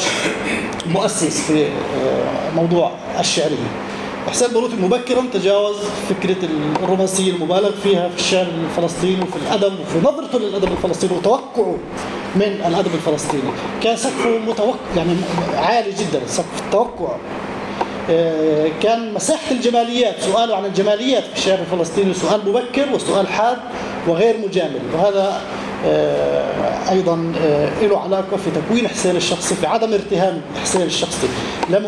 مؤسس في آه، موضوع الشعرية. حسين بروتي مبكرا تجاوز فكرة الرومانسية المبالغ فيها في الشعر الفلسطيني وفي الأدب وفي نظرته للأدب الفلسطيني وتوقعه من الأدب الفلسطيني. كان سقفه متوقع يعني عالي جدا سقف التوقع. آه، كان مساحة الجماليات سؤاله عن الجماليات في الشعر الفلسطيني سؤال مبكر وسؤال حاد وغير مجامل. وهذا آه، أيضا آه، له علاقة في تكوين حسين الشخصي في عدم ارتهان حسين الشخصي. لا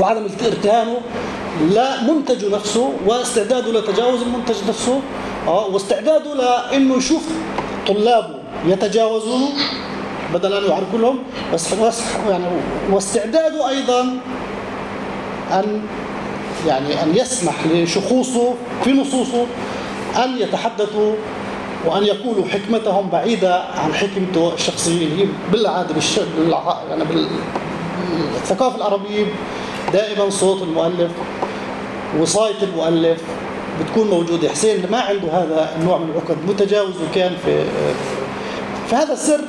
وعدم ارتهانه لا منتجه نفسه واستعداده لتجاوز المنتج نفسه آه واستعداده لأنه يشوف طلابه يتجاوزونه بدل أن يعرفوا لهم بس يعني واستعداده أيضا أن يعني أن يسمح لشخوصه في نصوصه أن يتحدثوا وأن يقولوا حكمتهم بعيدة عن حكمته الشخصيه اللي هي بالعادة بالش... بالع... يعني بال... الثقافة العربية دائما صوت المؤلف وصاية المؤلف بتكون موجودة. حسين ما عنده هذا النوع من العقد متجاوز وكان في في هذا السر.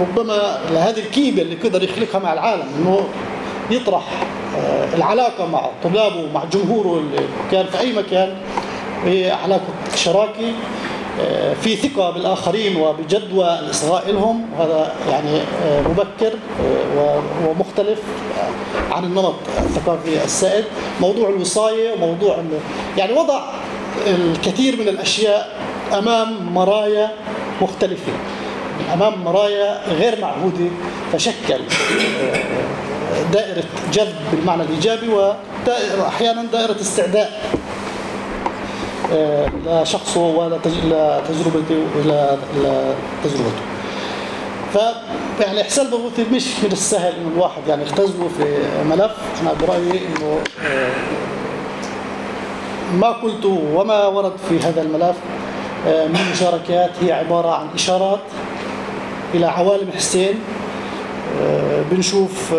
ربما لهذه الكيمياء اللي قدر يخلقها مع العالم إنه يطرح آه، العلاقة مع طلابه ومع جمهوره اللي كان في أي مكان. هي علاقة شراكة. آه، في ثقة بالآخرين وبجدوى الإصغاء لهم وهذا يعني آه، مبكر آه، ومختلف آه، عن النمط الثقافي السائد. موضوع الوصاية وموضوع يعني وضع الكثير من الأشياء أمام مرايا مختلفة. أمام مرايا غير معهودة فشكل آه، دائرة جذب بالمعنى الإيجابي وأحيانا دائرة استعداء. آه، لشخصه ولتجربته لتجربته ف يعني احسان البرغوثي مش من السهل انه الواحد. يعني يختزله في ملف. أنا برأيي إنه آه، ما قلته وما ورد في هذا الملف آه، من مشاركات. هي عبارة عن إشارات إلى عوالم حسين. بنشوف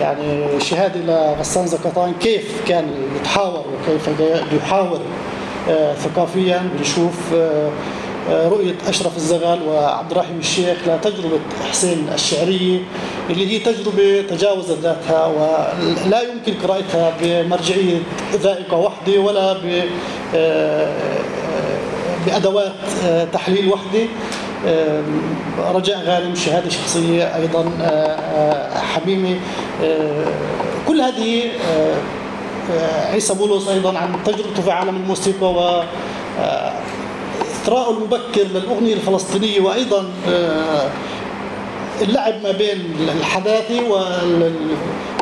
يعني شهاده لغسان زكطان كيف كان يتحاور وكيف يحاور ثقافيا؟ بنشوف رؤية أشرف الزغال وعبد الرحيم الشيخ لتجربة حسين الشعرية اللي هي تجربة تجاوزت ذاتها ولا يمكن قراءتها بمرجعية ذائقة وحدة ولا بأدوات تحليل وحدة. رجاء غانم شهادة شخصية أيضا حميمة. كل هذه عيسى بولس أيضا عن تجربته في عالم الموسيقى و إثراء المبكر للأغنية الفلسطينية وأيضا آه، اللعب ما بين الحداثة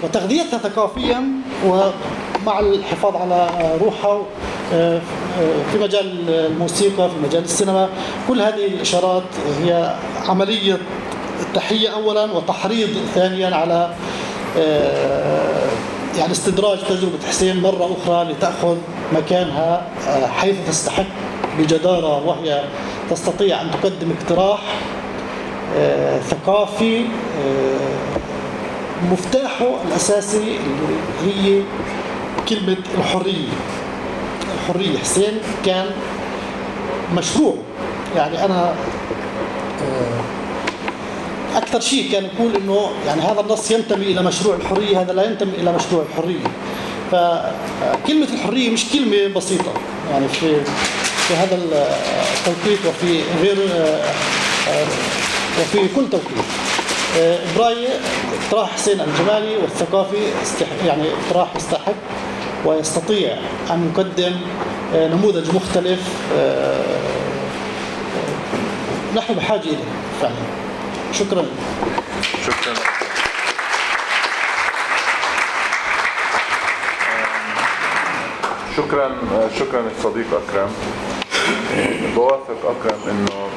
وتغذيتها ثقافيا ومع الحفاظ على روحها آه، في مجال الموسيقى في مجال السينما. كل هذه الإشارات هي عملية تحية أولا وتحريض ثانيا على آه، يعني استدراج تجربة حسين مرة أخرى لتأخذ مكانها حيث تستحق بجدارة وهي تستطيع أن تقدم اقتراح آه، ثقافي آه، مفتاحه الأساسي اللي هي كلمة الحرية. الحرية. حسين كان مشروع. يعني أنا آه، أكثر شيء كان يقول إنه يعني هذا النص ينتمي إلى مشروع الحرية هذا لا ينتمي إلى مشروع الحرية. فكلمة الحرية مش كلمة بسيطة. يعني في في هذا التوقيت وفي غير وفي كل توقيت. برايي اقتراح حسين الجمالي والثقافي يعني اقتراح يستحق. ويستطيع أن يقدم نموذج مختلف نحن بحاجة إليه فعلا. شكرا. شكرا. شكرا شكرا الصديق أكرم. بوافق أكرم إنه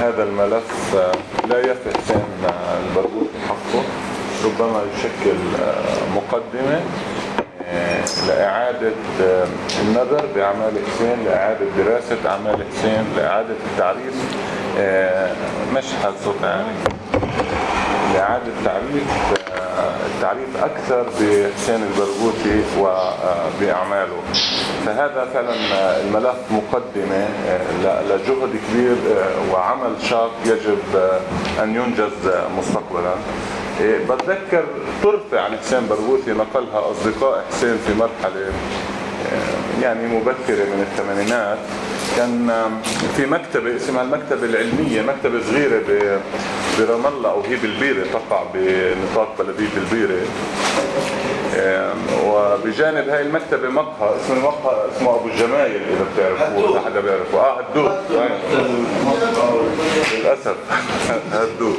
هذا الملف لا يفي حسين البرغوثي حقه ربما يشكل مقدمة. لإعادة النظر بأعمال حسين لإعادة دراسة أعمال حسين لإعادة التعريف مش صوت عالي. لإعادة تعريف التعريف أكثر بحسين البرغوثي وبأعماله فهذا فعلا الملف مقدمة لجهد كبير وعمل شاق يجب أن ينجز مستقبلا. بتذكر طرفة عن حسين برغوثي نقلها أصدقاء حسين في مرحلة يعني مبكرة من الثمانينات. كان في مكتبة اسمها المكتبة العلمية مكتبة صغيرة برام الله أو هي بالبيرة تقع بنطاق بلدية البيرة. وبجانب هاي المكتبة مقهى اسم المقهى اسمه أبو الجمايل إذا بتعرفوه إذا حدا بيعرفه. آه هدوء. للأسف. هدوء.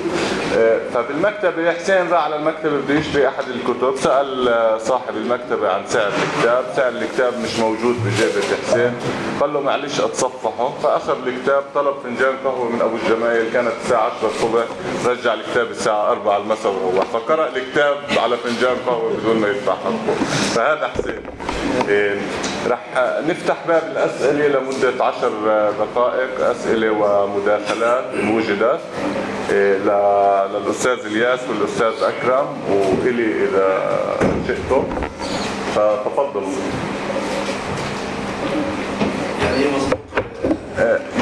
فبالمكتبة حسين راح على المكتبة بده يشتري أحد الكتب. سأل صاحب المكتبة عن سعر الكتاب. سعر الكتاب مش موجود بجيبة حسين. قال له معلش أتصفحه. فأخذ الكتاب طلب فنجان قهوة من أبو الجمايل. كانت الساعة 10 الصبح. رجع الكتاب الساعة 4 المساء وروح. فقرأ الكتاب على فنجان قهوة بدون ما يدفع فهذا حسين. إيه رح نفتح باب الأسئلة لمدة 10 دقائق أسئلة ومداخلات ان وجدت إيه للأستاذ الياس والأستاذ أكرم وإلي إذا شئتم. فتفضلوا يعني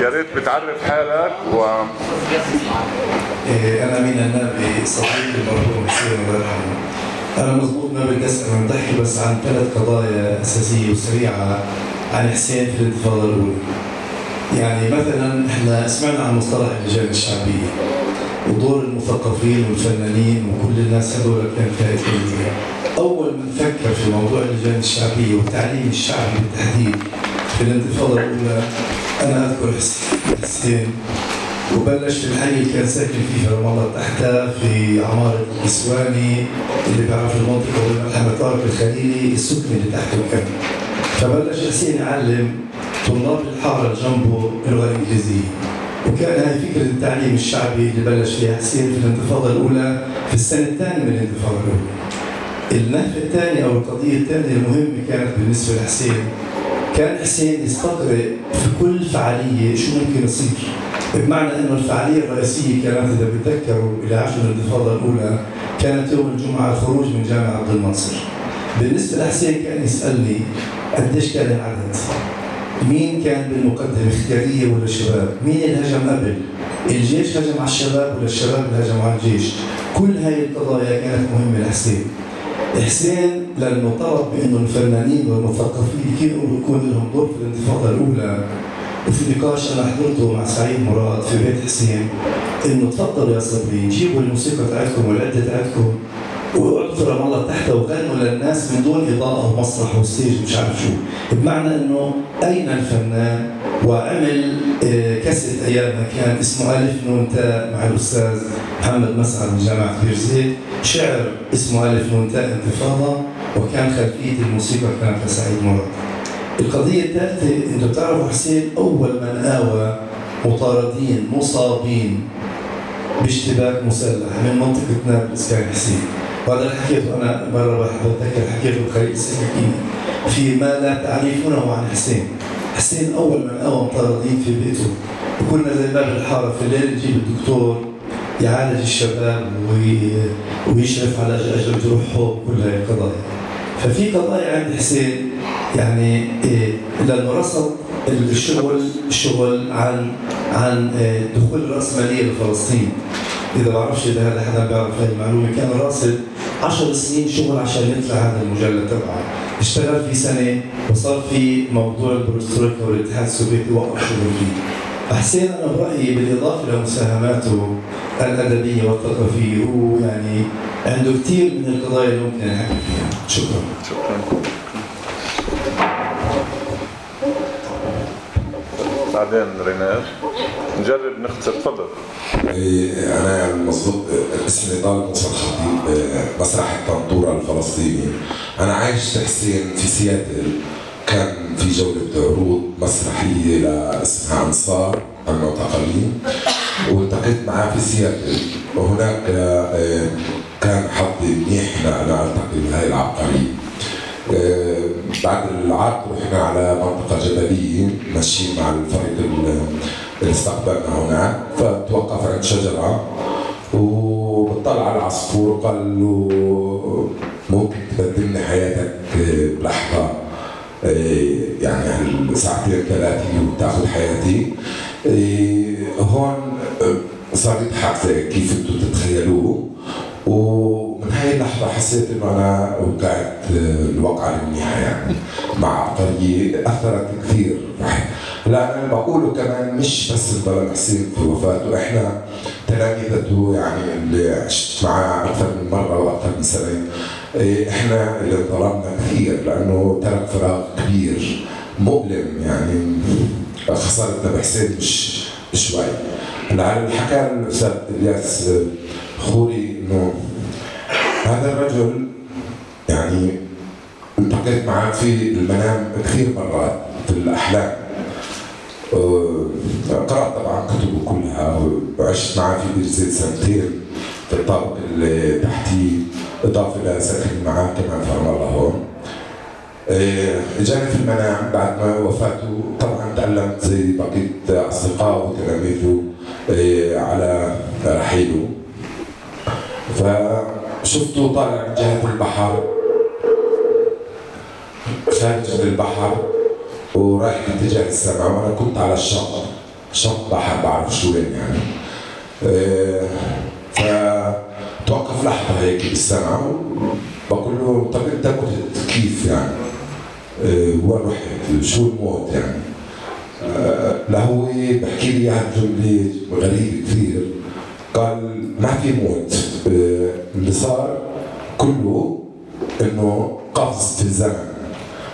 يا ريت بتعرف حالك و إيه، أنا مين؟ النبي صديق المرحوم حسين الله يرحمه أنا مضبوط ما بدي أسأل عم بحكي بس عن ثلاث قضايا أساسية وسريعة عن حسين في الانتفاضه الأولى. يعني مثلا إحنا سمعنا عن مصطلح اللجان الشعبية ودور المثقفين والفنانين وكل الناس هذول كان فائتين أول من فكر في موضوع اللجان الشعبية والتعليم الشعبي بالتحديد في الانتفاضه الأولى أنا أذكر حس- حسين. وبلش في الحي كان ساكن فيه في الله تحتها في عمارة الإسواني اللي بيعرف المنطقة والملحمة طارق الخليلي السكن اللي تحته كان فبلش حسين يعلم طلاب الحارة جنبه اللغة الإنجليزية وكان هاي فكرة التعليم الشعبي اللي بلش فيها حسين في الانتفاضة الأولى في السنة الثانية من الانتفاضة الأولى. النهفة الثانية أو القضية الثانية المهمة كانت بالنسبة لحسين. كان حسين يستقرئ في كل فعالية شو ممكن يصير. بمعنى إنه الفعالية الرئيسية كانت إذا بتذكروا إلى عشر الانتفاضة الأولى كانت يوم الجمعة الخروج من جامع عبد الناصر. بالنسبة لحسين كان يسألني قديش كان العدد؟ مين كان بالمقدمة اختياريه ولا شباب؟ مين اللي هجم قبل؟ الجيش هجم على الشباب ولا الشباب اللي هجموا على الجيش؟ كل هاي القضايا كانت مهمة لحسين. حسين لأنه طلب بأنه الفنانين والمثقفين يكونوا يكون لهم دور في الانتفاضة الأولى وفي نقاش أنا حضرته مع سعيد مراد في بيت حسين إنه تفضلوا يا صبري جيبوا الموسيقى تاعتكم والعدة تاعتكم واقعدوا في رام الله تحت وغنوا للناس من دون إضاءة ومسرح وستيج مش عارف شو. بمعنى إنه أين الفنان؟ وعمل آه، كاسيت ايامها كان اسمه ألف نون تاء مع الأستاذ محمد مسعد من جامعة بير زيت شعر اسمه ألف نون تاء انتفاضة وكان خلفيه الموسيقى كانت لسعيد مراد. القضية الثالثة أنتم بتعرفوا حسين أول من آوى مطاردين مصابين باشتباك مسلح من منطقة نابلس كان حسين. وهذا اللي حكيته أنا مرة بتذكر حكيته بخليل السكاكيني في ما لا تعرفونه عن حسين. حسين أول من آوى مطاردين في بيته. وكنا زي باب الحارة في الليل نجيب الدكتور يعالج الشباب وي- ويشرف على أجل جروحهم كل هاي القضايا. ففي قضايا عند حسين يعني لأنه رصد الشغل عن عن إيه دخول الراسماليه لفلسطين. إذا بعرفش إذا هذا حدا بيعرف هاي المعلومة كان راصد 10 سنين شغل عشان يطلع هذا المجلد تبعه. اشتغل في سنة وصار في موضوع البروسترويكا والاتحاد السوفيتي وقف شغل فيه. فحسين أنا برأيي بالإضافة لمساهماته الأدبية والثقافية هو يعني عنده كثير من القضايا اللي ممكن نحكي فيها. شكرا. شكرا. بعدين رينار نجرب نختصر تفضل. أنا مظبوط اسمي طالب موسى الخطيب مسرح الطنطورة الفلسطيني. أنا عايش في حسين في سياتل. كان في جولة عروض مسرحية لا اسمها أنصار المعتقلين والتقيت معاه في سياتل. وهناك آه، كان حظي منيح لأنا ألتقي بهاي العبقرية. بعد العرض رحنا على منطقة جبلية ماشيين مع الفريق ال- اللي استقبلنا هناك فتوقف عند شجرة. وبطلع على العصفور قال له ممكن تقدم لي حياتك آه، بلحظة؟ آه، يعني ساعتين ثلاثة وتاخذ حياتي؟ آه، هون آه، صار يضحك كيف أنتم تتخيلوه. ومن هاي اللحظة حسيت إنه أنا وقعت آه، الوقعة المنيحة يعني مع عبقرية أثرت كثير. لا أنا بقوله كمان مش بس البلد حسين في وفاته إحنا تلاميذته يعني اللي عشت معاه أكثر من مرة وأكثر من سنة. إيه، إحنا اللي ظلمنا كثير لأنه ترك فراغ كبير مؤلم يعني خسارتنا بحسين مش شوي هلا حكى الأستاذ إلياس آه، خوري إنه هذا الرجل يعني التقيت معه في المنام كثير مرات في الأحلام. آه، قرات طبعا كتبه كلها وعشت معه في بير زيت سنتين في الطابق اللي تحتيه إضافة إلى سكن معاه كمان في رام الله. هون آه، جاني في المنام بعد ما وفاته. طبعا تعلمت زي بقية أصدقائه وتلاميذه آه، على رحيله. فشفته طالع من جهه البحر خارج من البحر ورايح باتجاه السماء وأنا كنت على الشط شط بحر بعرف شو وين يعني آه، فتوقف لحظة هيك بالسماء بقول له طب أنت مت كيف يعني؟ آه، وين رحت؟ شو الموت يعني؟ آه، لا هو بحكي لي اياها جملة غريبة كثير قال ما في موت آه، اللي صار كله إنه قفز في الزمن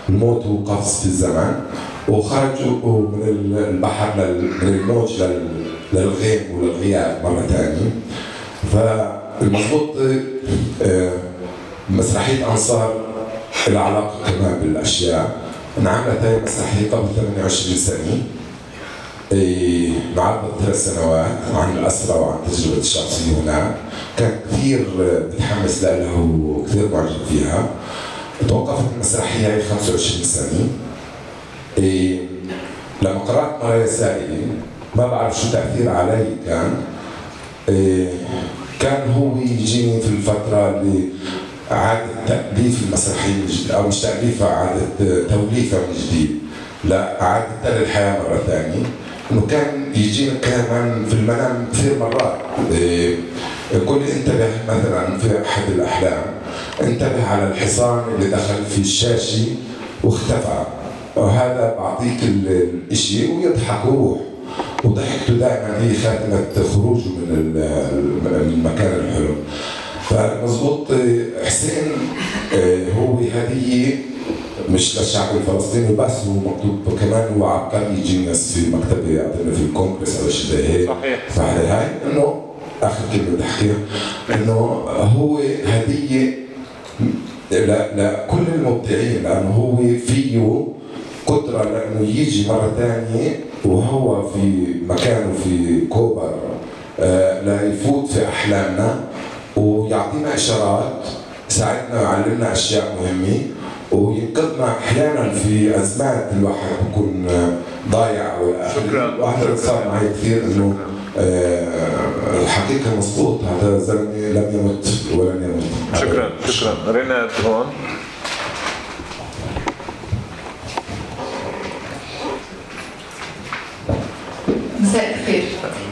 الموت هو قفز في الزمن وخرجوا من البحر من الموج لل- للغيم وللغياب مرة ثانية فالمضبوط آه، مسرحية أنصار لها علاقة كمان بالأشياء. انعملت هاي المسرحية قبل 28 سنة. معرض ثلاث سنوات عن الأسرة وعن تجربة الشخصية هناك. كان كثير متحمس لها وكثير معجب فيها توقفت المسرحية هي 25 سنة. إيه، لما قرأت مرايا سائلي ما بعرف شو تأثير علي كان. إيه، كان هو يجيني في الفترة اللي إعادة تأليف المسرحية أو مش تأليفها إعادة توليفها من جديد. لا إعادة تل الحياة مرة ثانية. إنه كان يجينا كمان في المنام كثير مرات. إيه، يقول لي انتبه مثلا في أحد الأحلام انتبه على الحصان اللي دخل في الشاشة واختفى. وهذا بعطيك ال- الإشي ويضحك ويروح وضحكته دائما هي خاتمة خروجه من ال- من المكان الحلو فمضبوط آه، حسين آه، هو هدية مش للشعب الفلسطيني بس هو مكتوب كمان هو عبقري جينيس في مكتبة أظن في الكونغرس أو شيء زي هيك. صحيح. صحيح هاي إنه آخر كلمة بدي أحكيها. إنه هو هدية لا لا كل المبدعين لأنه هو فيه قدرة لأنه يجي مرة ثانية وهو في مكانه في كوبر آه، لا يفوت في أحلامنا ويعطينا إشارات يساعدنا ويعلمنا أشياء مهمة. وينقذنا أحيانا في أزمات الواحد بيكون آه، ضايع. شكراً. واحد صار معي كثير إنه آه، الحقيقة مضبوط. هذا زلمه لم يمت ولن يمت. شكرا. شكرا. ريناد هون. مساء الخير.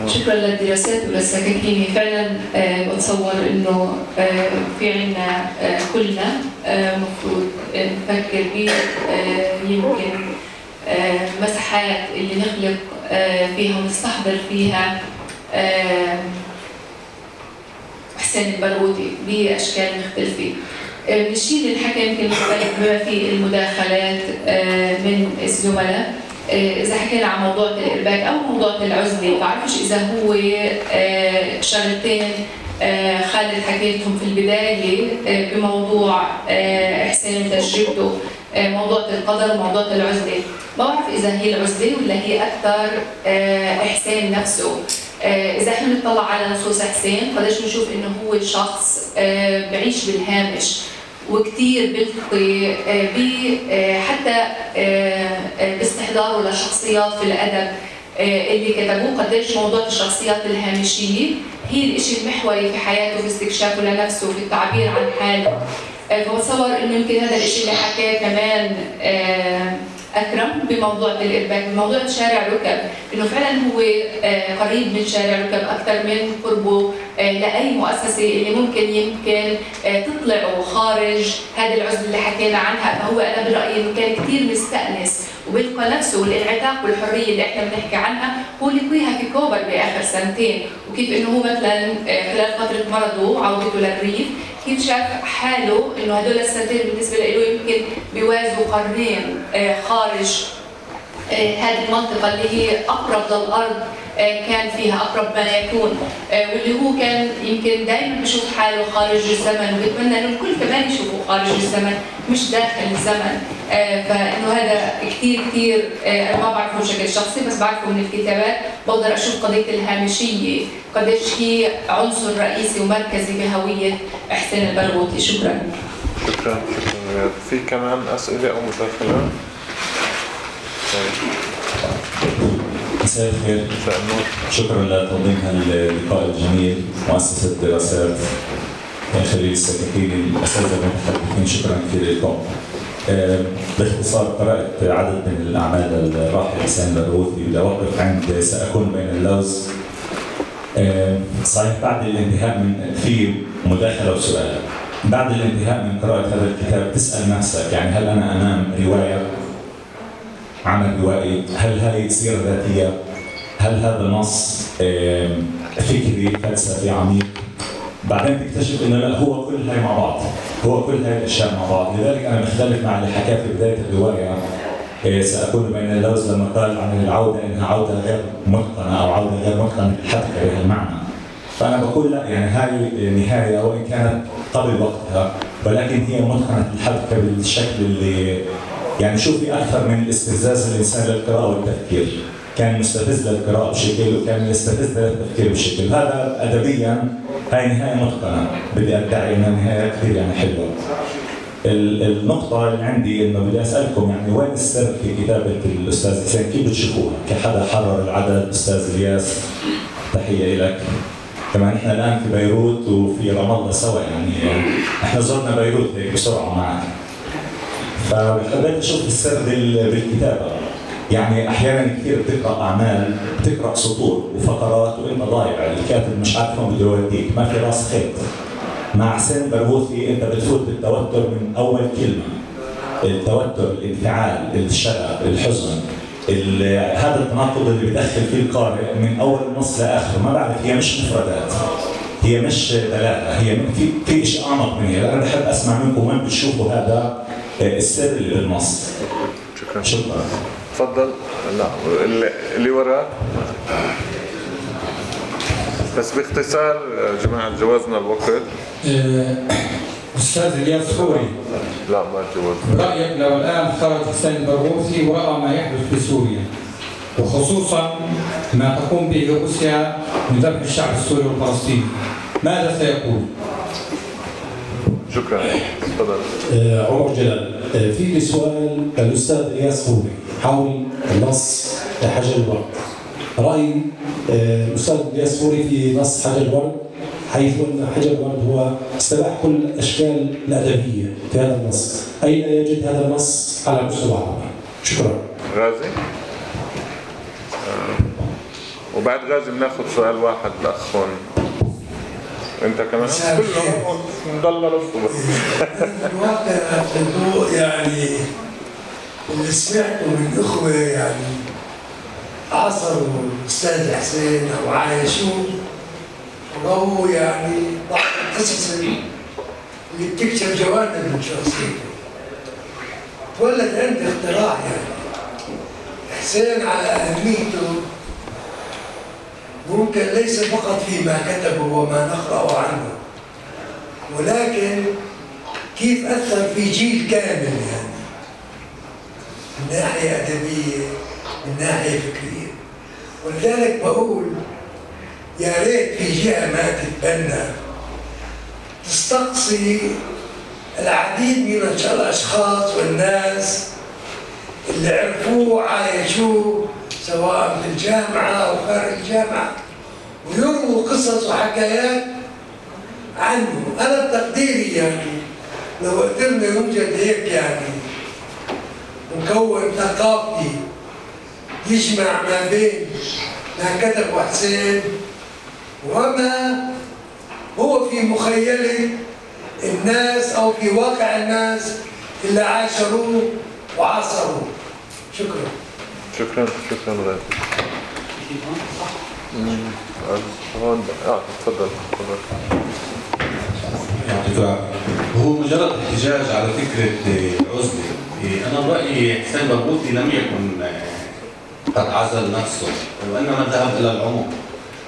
شكرا للدراسات وللسكاكيني فعلا آه، بتصور إنه آه، في عنا آه، كلنا آه، مفروض نفكر ب يمكن آه، مساحات اللي نخلق آه، فيها ونستحضر فيها آه، حسين البرغوثي بأشكال مختلفة. آه، الشيء اللي انحكى يمكن بما فيه المداخلات آه، من الزملاء آه، إذا حكينا عن موضوع الإرباك أو موضوع العزلة بعرفش إذا هو آه، شغلتين آه، خالد حكيتهم في البداية آه، بموضوع آه، حسين تجربته آه، موضوع القدر وموضوع العزلة. ما بعرف إذا هي العزلة ولا هي أكثر آه، حسين نفسه. آه، إذا إحنا بنطلع على نصوص حسين قديش بنشوف إنه هو شخص آه، بعيش بالهامش. وكثير بيلتقي آه، آه، حتى آه، باستحضاره لشخصيات في الأدب اللي كتبوه قديش موضوع الشخصيات الهامشية هي الشيء المحوري في حياته في استكشافه لنفسه في التعبير عن حاله. فبتصور إنه يمكن هذا الشيء اللي حكاه كمان أكرم بموضوع الارباك بموضوع شارع ركب. إنه فعلا هو آه، قريب من شارع ركب أكثر من قربه آه، لأي مؤسسة اللي ممكن يمكن آه، تطلعوا خارج هذه العزلة اللي حكينا عنها. فهو أنا برأيي إنه كان كثير مستأنس. وبيلقى نفسه والانعتاق والحرية اللي إحنا بنحكي عنها هو لقيها في كوبر بآخر سنتين. وكيف إنه هو مثلا خلال فترة مرضه وعودته للريف كيف شاف حاله إنه هدول السنتين بالنسبة له يمكن بيوازوا قرنين آه، خارج آه، هذه المنطقة اللي هي أقرب للأرض؟ آه، كان فيها أقرب ما يكون. آه، واللي هو كان يمكن دائما بشوف حاله خارج الزمن وبتمنى إنه الكل كمان يشوفه خارج الزمن مش داخل الزمن. آه، فإنه هذا كثير كثير آه، ما بعرفه بشكل شخصي بس بعرفه من الكتابات. بقدر أشوف قضية الهامشية قديش هي عنصر رئيسي ومركزي بهوية حسين البرغوثي شكرا شكرا. شكرا. في كمان أسئلة أو مداخلات؟ طيب، مساء الخير شكرا لتنظيم هاللقاء الجميل مؤسسة دراسات خليل السكاكيني الأساتذة المتحدثين شكرا كثير لكم آه، باختصار قرأت عدد من الأعمال الراحل حسين البرغوثي بدي أوقف عند سأكون بين اللوز. آه، صحيح بعد الانتهاء من في مداخلة وسؤال. بعد الانتهاء من قراءة هذا الكتاب تسأل نفسك يعني هل أنا أمام رواية؟ عمل روائي هل هذه سيرة ذاتية هل هذا نص فكري فلسفي عميق؟ بعدين تكتشف انه لا هو كل هاي مع بعض. هو كل هاي الأشياء مع بعض. لذلك أنا مختلف مع اللي حكاه في بداية الروايه آه، سأكون بين اللوز لما قال عن العودة إنها عودة غير متقنه أو عودة غير متقنه الحبكه بهالمعنى فأنا بقول لا يعني هاي نهايه وإن كانت قبل وقتها ولكن هي متقنه الحبكه بالشكل اللي يعني شوفي أكثر من استفزاز الإنسان للقراءة والتفكير. كان مستفز للقراءة بشكل وكان يستفز للتفكير بشكل. هذا ادبيا هاي نهاية متقنة. بدي أدعي إنها نهاية كثير يعني حلوة. ال- النقطة اللي عندي إنه بدي أسألكم يعني وين السر في كتابة الأستاذ حسين؟ كيف بتشوفوها؟ كحدا حرر العدد؟ أستاذ إلياس تحية لك كمان إحنا الآن في بيروت وفي رام الله سوا يعني. إحنا زرنا بيروت هيك بسرعة معك. فحبيت أشوف السر بال- بالكتابة. يعني أحيانا كثير بتقرأ أعمال بتقرأ سطور وفقرات وانت ضايع. الكاتب مش عارف وين بده يوديك. ما في راس خيط. مع حسين برغوثي أنت بتفوت بالتوتر من أول كلمة. التوتر الانفعال الشغب الحزن. ال- هذا التناقض اللي بدخل فيه القارئ من أول النص لاخره ما بعرف هي مش مفردات. هي مش دلالة. هي في في شيء أعمق من هي. أنا بحب أسمع منكم وين بتشوفوا هذا. السر اللي بالنص شكرا. شكرا. تفضل. لا اللي, اللي وراه بس باختصار يا جماعة جوازنا الوقت. آه، أستاذ إلياس حوري لا ما جوزنا برأيك لو الآن خرج حسين البرغوثي ورأى ما يحدث في سوريا وخصوصا ما تقوم به روسيا من ذبح الشعب السوري والفلسطيني ماذا سيقول؟ شكرا. تفضل. آه، عمر جلال آه، في سؤال الأستاذ الياس خوري حول نص حجر الورد. رأي آه، الأستاذ الياس خوري في نص حجر الورد حيث أن حجر الورد هو استباح كل الأشكال الأدبية في هذا النص. أين يجد هذا النص على مستوى العربي شكرا. غازي. وبعد غازي بناخذ سؤال واحد لاخ هون انت كمان؟ كلهم مضل راسه بس الواقع الضوء يعني اللي سمعته من اخوه يعني عصروا الاستاذ حسين أو عايشوه ورووا يعني بعض القصص اللي بتكشف جوانب من شخصيته تولد عندي اقتراح يعني. حسين على أهميته ممكن ليس فقط فيما كتبه وما نقرأ عنه ولكن كيف أثر في جيل كامل يعني من ناحية أدبية من ناحية فكرية. ولذلك بقول يا ريت في جهة ما تتبنى تستقصي العديد من الأشخاص والناس اللي عرفوه وعايشوه سواء في الجامعة أو خارج الجامعة. ويرووا قصص وحكايات عنه. أنا بتقديري يعني لو قدرنا يوجد هيك يعني مكون ثقافي يجمع ما بين ما كتبه حسين وما هو في مخيلة الناس أو في واقع الناس اللي عاشروه وعاصروه. شكرا. شكرا شكرا. هون آه تفضل هو مجرد احتجاج على فكرة إيه، أنا برأيي حسين برغوثي لم يكن قد عزل نفسه وإنما ذهب إلى العمق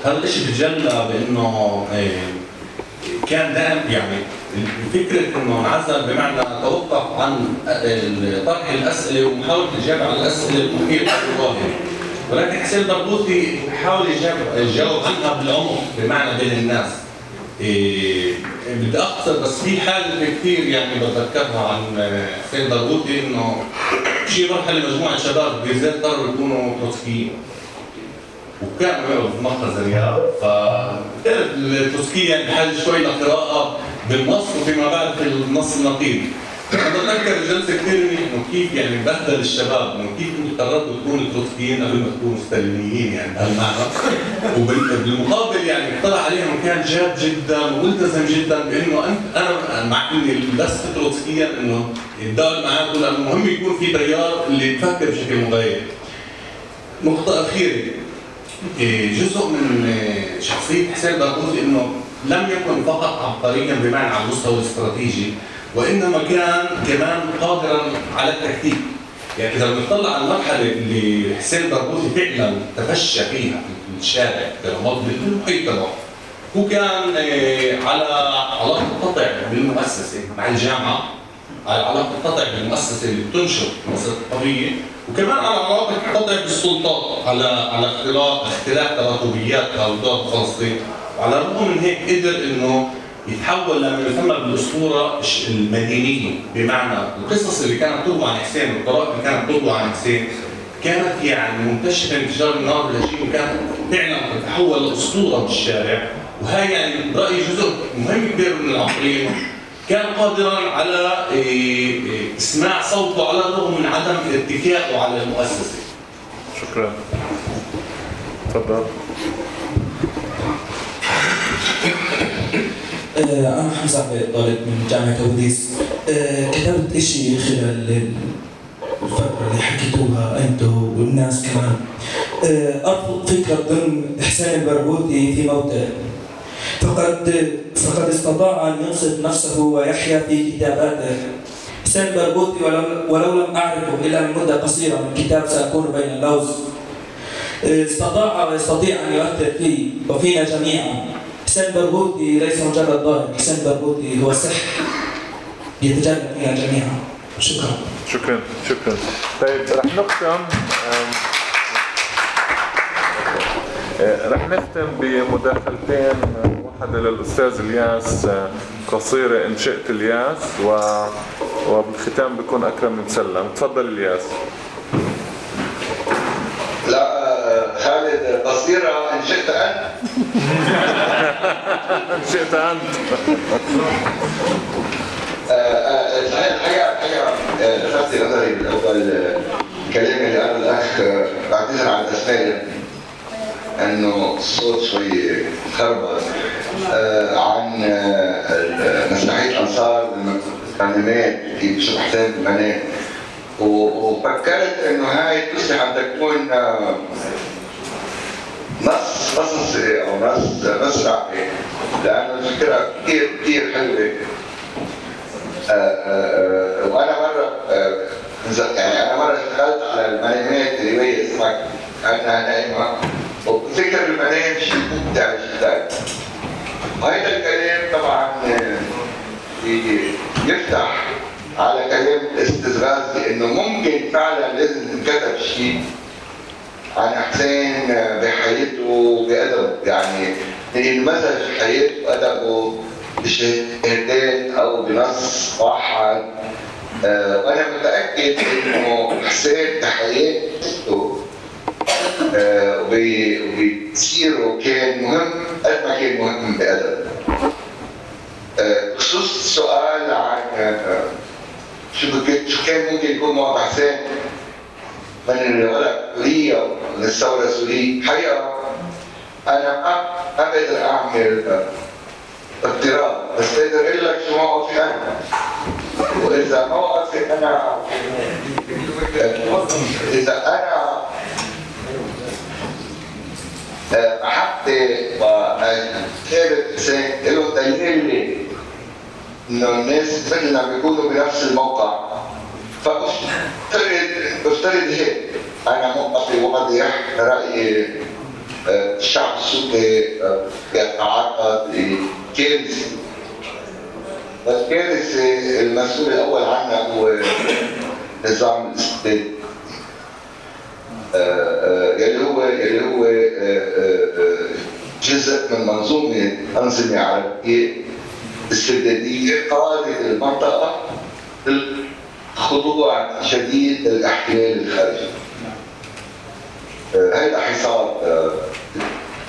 هذا الشيء تجلى بأنه كان دائما يعني فكرة أنه انعزل بمعنى توقف عن طرح الأسئلة ومحاولة الإجابة على الأسئلة المحيطة بالظاهر. ولكن حسين برغوثي حاول يجاوب عنها بالعمق بمعنى بين الناس. إيه بدي أختصر بس في حاله كثير يعني بتذكرها عن حسين برغوثي إنه شي مرحلة مجموعة شباب ببيرزيت قرروا يكونوا تروتسكيين مخزن الرياض فبتعرف التروتسكي يعني بحاجه شوي لقراءة بالنص وفيما بعد في النص النقيض. أنا بتذكر جلسه كثير إنه كيف يعني بهدل الشباب إنه كيف قررتوا تكونوا تروتسكيين قبل ما تكونوا ستالينيين يعني بهالمعنى. وبالمقابل يعني اطلع عليهم كان جاد جدا وملتزم جدا بإنه انت أنا مع إني لست تروتسكيا إنه يتداول معاه يقول انه المهم يكون في تيار اللي بفكر بشكل مغاير. نقطة أخيرة. جزء من إيه، شخصية حسين برغوثي إنه لم يكن فقط عبقريا بمعنى على المستوى الاستراتيجي وإنما كان كمان قادرا على التكتيك. يعني إذا بنطلع على المرحلة اللي حسين البرغوثي فعلا تفشى فيها في الشارع بالمحيط تبعه هو كان آه، على علاقه قطع بالمؤسسة مع الجامعة. على علاقه قطع بالمؤسسة اللي بتنشر مؤسسة القضية وكمان على علاقه قطع بالسلطات على على اختلاف اختلاف تراتبيات هؤلاء فلسطين وعلى الرغم من هيك قدر إنه يتحول لما يسمى بالأسطورة المدينية. بمعنى القصص اللي كانت تروى عن حسين والقراءات اللي كانت تروى عن حسين كانت يعني منتشرة انفجار النار الهجين وكانت فعلا تتحول لأسطورة بالشارع. وهي يعني برايي جزء مهم كبير من العقلية. كان قادرا على إيه، إيه، إسماع صوته على الرغم من عدم اتكائه على المؤسسة. شكرا. تفضل. آه، أنا حمزة عبيد طالب من جامعة أوديس. آه، كتبت إشي خلال الفترة اللي حكيتوها أنتوا والناس كمان. آه، أرفض فكرة ضمن إحسان البرغوثي في موته فقد فقد استطاع أن ينصف نفسه ويحيا في كتاباته. حسين البرغوثي ولو, ولو لم أعرفه إلا من مدة قصيرة من كتاب سأكون بين اللوز. استطاع ويستطيع أن يؤثر فيه وفينا جميعا. حسين برغوثي ليس مجرد ظاهر حسين برغوثي هو سحر يتجلى فيها جميعا. شكرا. شكرا شكرا. طيب رح نختم. رح نختم بمداخلتين واحدة للأستاذ الياس آه، قصيرة إن شئت الياس و... وبالختام بكون أكرم مسلم تفضل الياس. لا آه، خالد قصيرة إن شئت أنت. إن شئت أنت. آه، آه، حاجة آه، لفتت نظري بالأول آه، الكلام اللي قاله الأخ آه، بعتذر عن الأسماء أنه الصوت شوي خربط آه عن آه مسرحية أنصار الكلمات كيف شو حسين البنات وفكرت إنه هاي تصلح ان تكون آه نص قصصي أو نص مسرحي لأنه الفكرة كثير كثير حلوة. وأنا مرة يعني أنا مرة اشتغلت على المنامات روايه اسمها انها نائمه وفكر المنام شيء ممتع جدا. هذا الكلام طبعا آه، ي- يفتح على كلام الاستغاثي إنه ممكن فعلا لازم ينكتب شيء عن حسين بحياته بأدب. يعني ينمزج حياته وأدبه بشهادات أو بنص واحد. آه، وأنا متأكد إنه حسين بحياته آه، وب- وبسيره كان مهم قد ما كان مهم بأدب آه، بخصوص السؤال عن آه، شو كان ممكن يكون موضوع حسين؟ من الغلاء سوريا من الثورة السورية حقيقة أنا بقدر أعمل اضطراب بس بقدر أقول لك شو موقفي أنا. وإذا موقفي أنا إذا أنا أحبت وكتابة حسين له لي إنه الناس مثلنا بيكونوا بنفس الموقع. فبفترض بفترض هيك. أنا موقفي واضح رأيي آه، الشعب السوري آه، يتعرض لكارثه الكارثه المسؤول الأول عنها هو نظام الاستبداد يلي هو يلي هو آه، آه، آه، جزء من منظومة انظمه عربيه استبدادية قادت المنطقة خضوع شديد للأحتلال الخارجي. هيدا حصار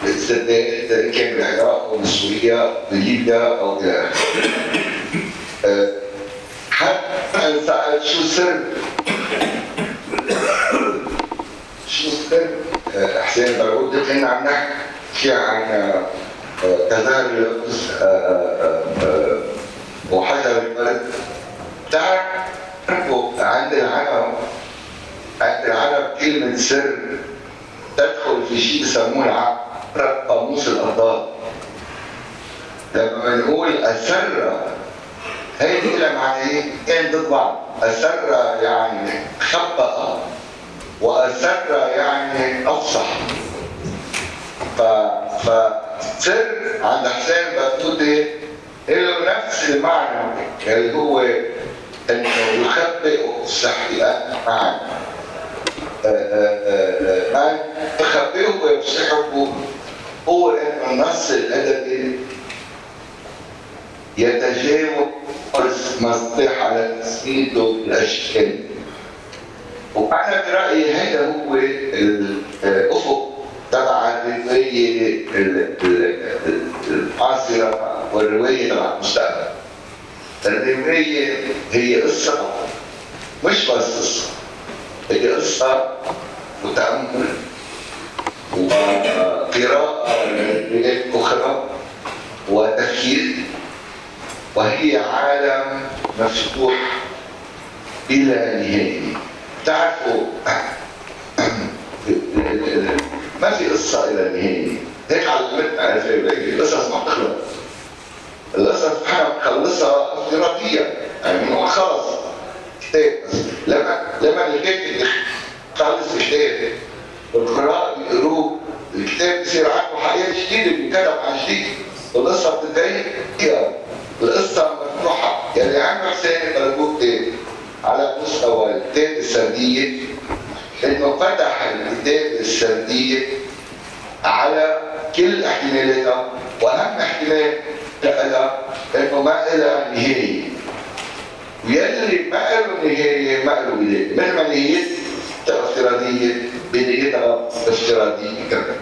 الاستبداد إن كان بالعراق أو بسوريا بليبيا أو إلى آخره. حتى انسأل شو سر برغوثي كنا عم نحكي عن تذرف آه، آه، آه، وحجر البلد. تعرفوا عند العرب عند العرب كلمة سر تدخل في شيء بسموه العرب قاموس الأضداد لما بنقول السر هيدي لها معنيين ضد بعض أسر يعني خبأ وأسر يعني أفصح. ف فسر عند حسين بطوطي له نفس المعنى اللي هو إنه يخبئ ويفصح معا ما يخبئه ويفصحه هو إنه النص الأدبي يتجاوز مصطلح على تسميته بالاشكال وأنا برايي هذا هو الأفق تبع الرواية القاصرة والرواية تبع المستقبل. الرواية هي قصة مش بس قصة هي قصة وتامل وقراءة لروايات أخرى وتفكير وهي عالم مفتوح إلى نهايه تعرفوا ما في قصة إلى النهاية؟ هيك علمتنا على فكرة القصص ما بتخلص. القصص نحن بنخلصها افتراضيا يعني بنقول خلص كتاب بس لما لما الكاتب يخلص كتاب والقراء بيقروه الكتاب بصير عنده حياة جديدة بينكتب عن جديد. والقصة بتنتهي القصة مفتوحة يعني عم حسين بلقوه كتاب على مستوى الكتاب السردية إنه فتح الكتاب السردية على كل احتمالاتها وأهم احتمال لها إنه ما لها نهاية. ويلي ما له نهاية ما له بداية. مثل ما نهايتها افتراضية بدايتها افتراضية كمان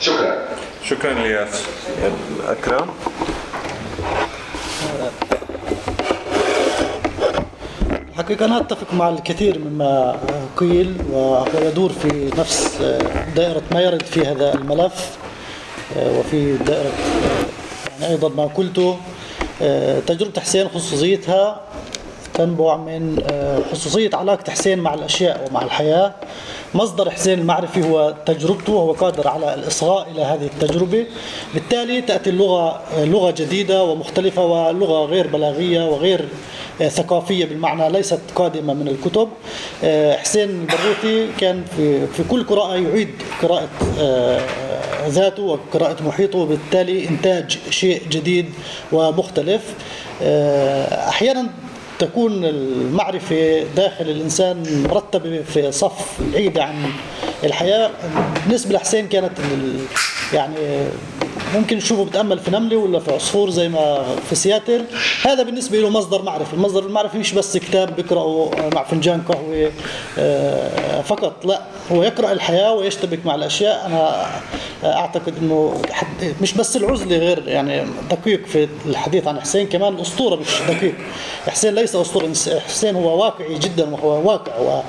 شكرا. شكرا الياس أكرم. الحقيقة أنا أتفق مع الكثير مما قيل ويدور في نفس دائرة ما يرد في هذا الملف وفي دائرة يعني أيضا ما قلته تجربة حسين خصوصيتها تنبع من خصوصية علاقة حسين مع الأشياء ومع الحياة. مصدر حسين المعرفي هو تجربته وهو قادر على الإصغاء إلى هذه التجربة. بالتالي تأتي اللغة لغة جديدة ومختلفة ولغة غير بلاغية وغير ثقافية بالمعنى ليست قادمة من الكتب. حسين البروتي كان في, في كل قراءة يعيد قراءة ذاته وقراءة محيطه وبالتالي إنتاج شيء جديد ومختلف. أحيانا تكون المعرفة داخل الإنسان مرتبة في صف بعيد عن الحياة. بالنسبة لحسين كانت يعني ممكن نشوفه بتأمل في نملة ولا في عصفور زي ما في سياتل. هذا بالنسبة له مصدر معرفة. المصدر المعرفي مش بس كتاب بيقرأه مع فنجان قهوة فقط. لا هو يقرأ الحياة ويشتبك مع الأشياء. أنا أعتقد أنه مش بس العزلة غير يعني دقيق في الحديث عن حسين كمان الأسطورة مش دقيق. حسين ليس أسطورة. حسين هو واقعي جدا وهو واقع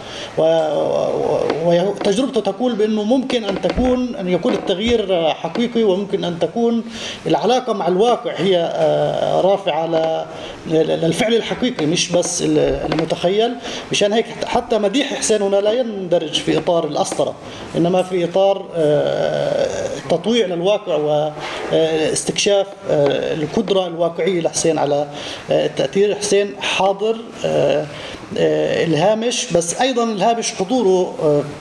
وتجربته تقول بأنه ممكن أن تكون أن يكون التغيير حقيقي وممكن أن تكون العلاقة مع الواقع هي رافعة للفعل الحقيقي مش بس المتخيل. مشان هيك حتى مديح حسين هنا لا يندرج في إطار الأسطرة إنما في إطار تطويع للواقع واستكشاف القدرة الواقعية لحسين على التأثير. حسين حاضر الهامش بس أيضا الهامش حضوره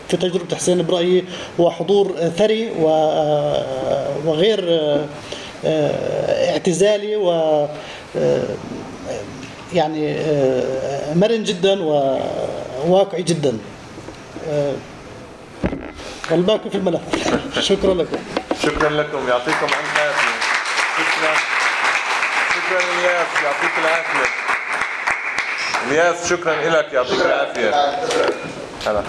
في تجربة حسين برايي هو حضور ثري وغير اعتزالي و يعني مرن جدا وواقعي جدا. والباقي في الملف. شكرا لكم. شكرا لكم. يعطيكم الف عافية. شكرا. شكرا الياس يعطيك العافية. الياس شكرا لك يعطيك العافية. هلا.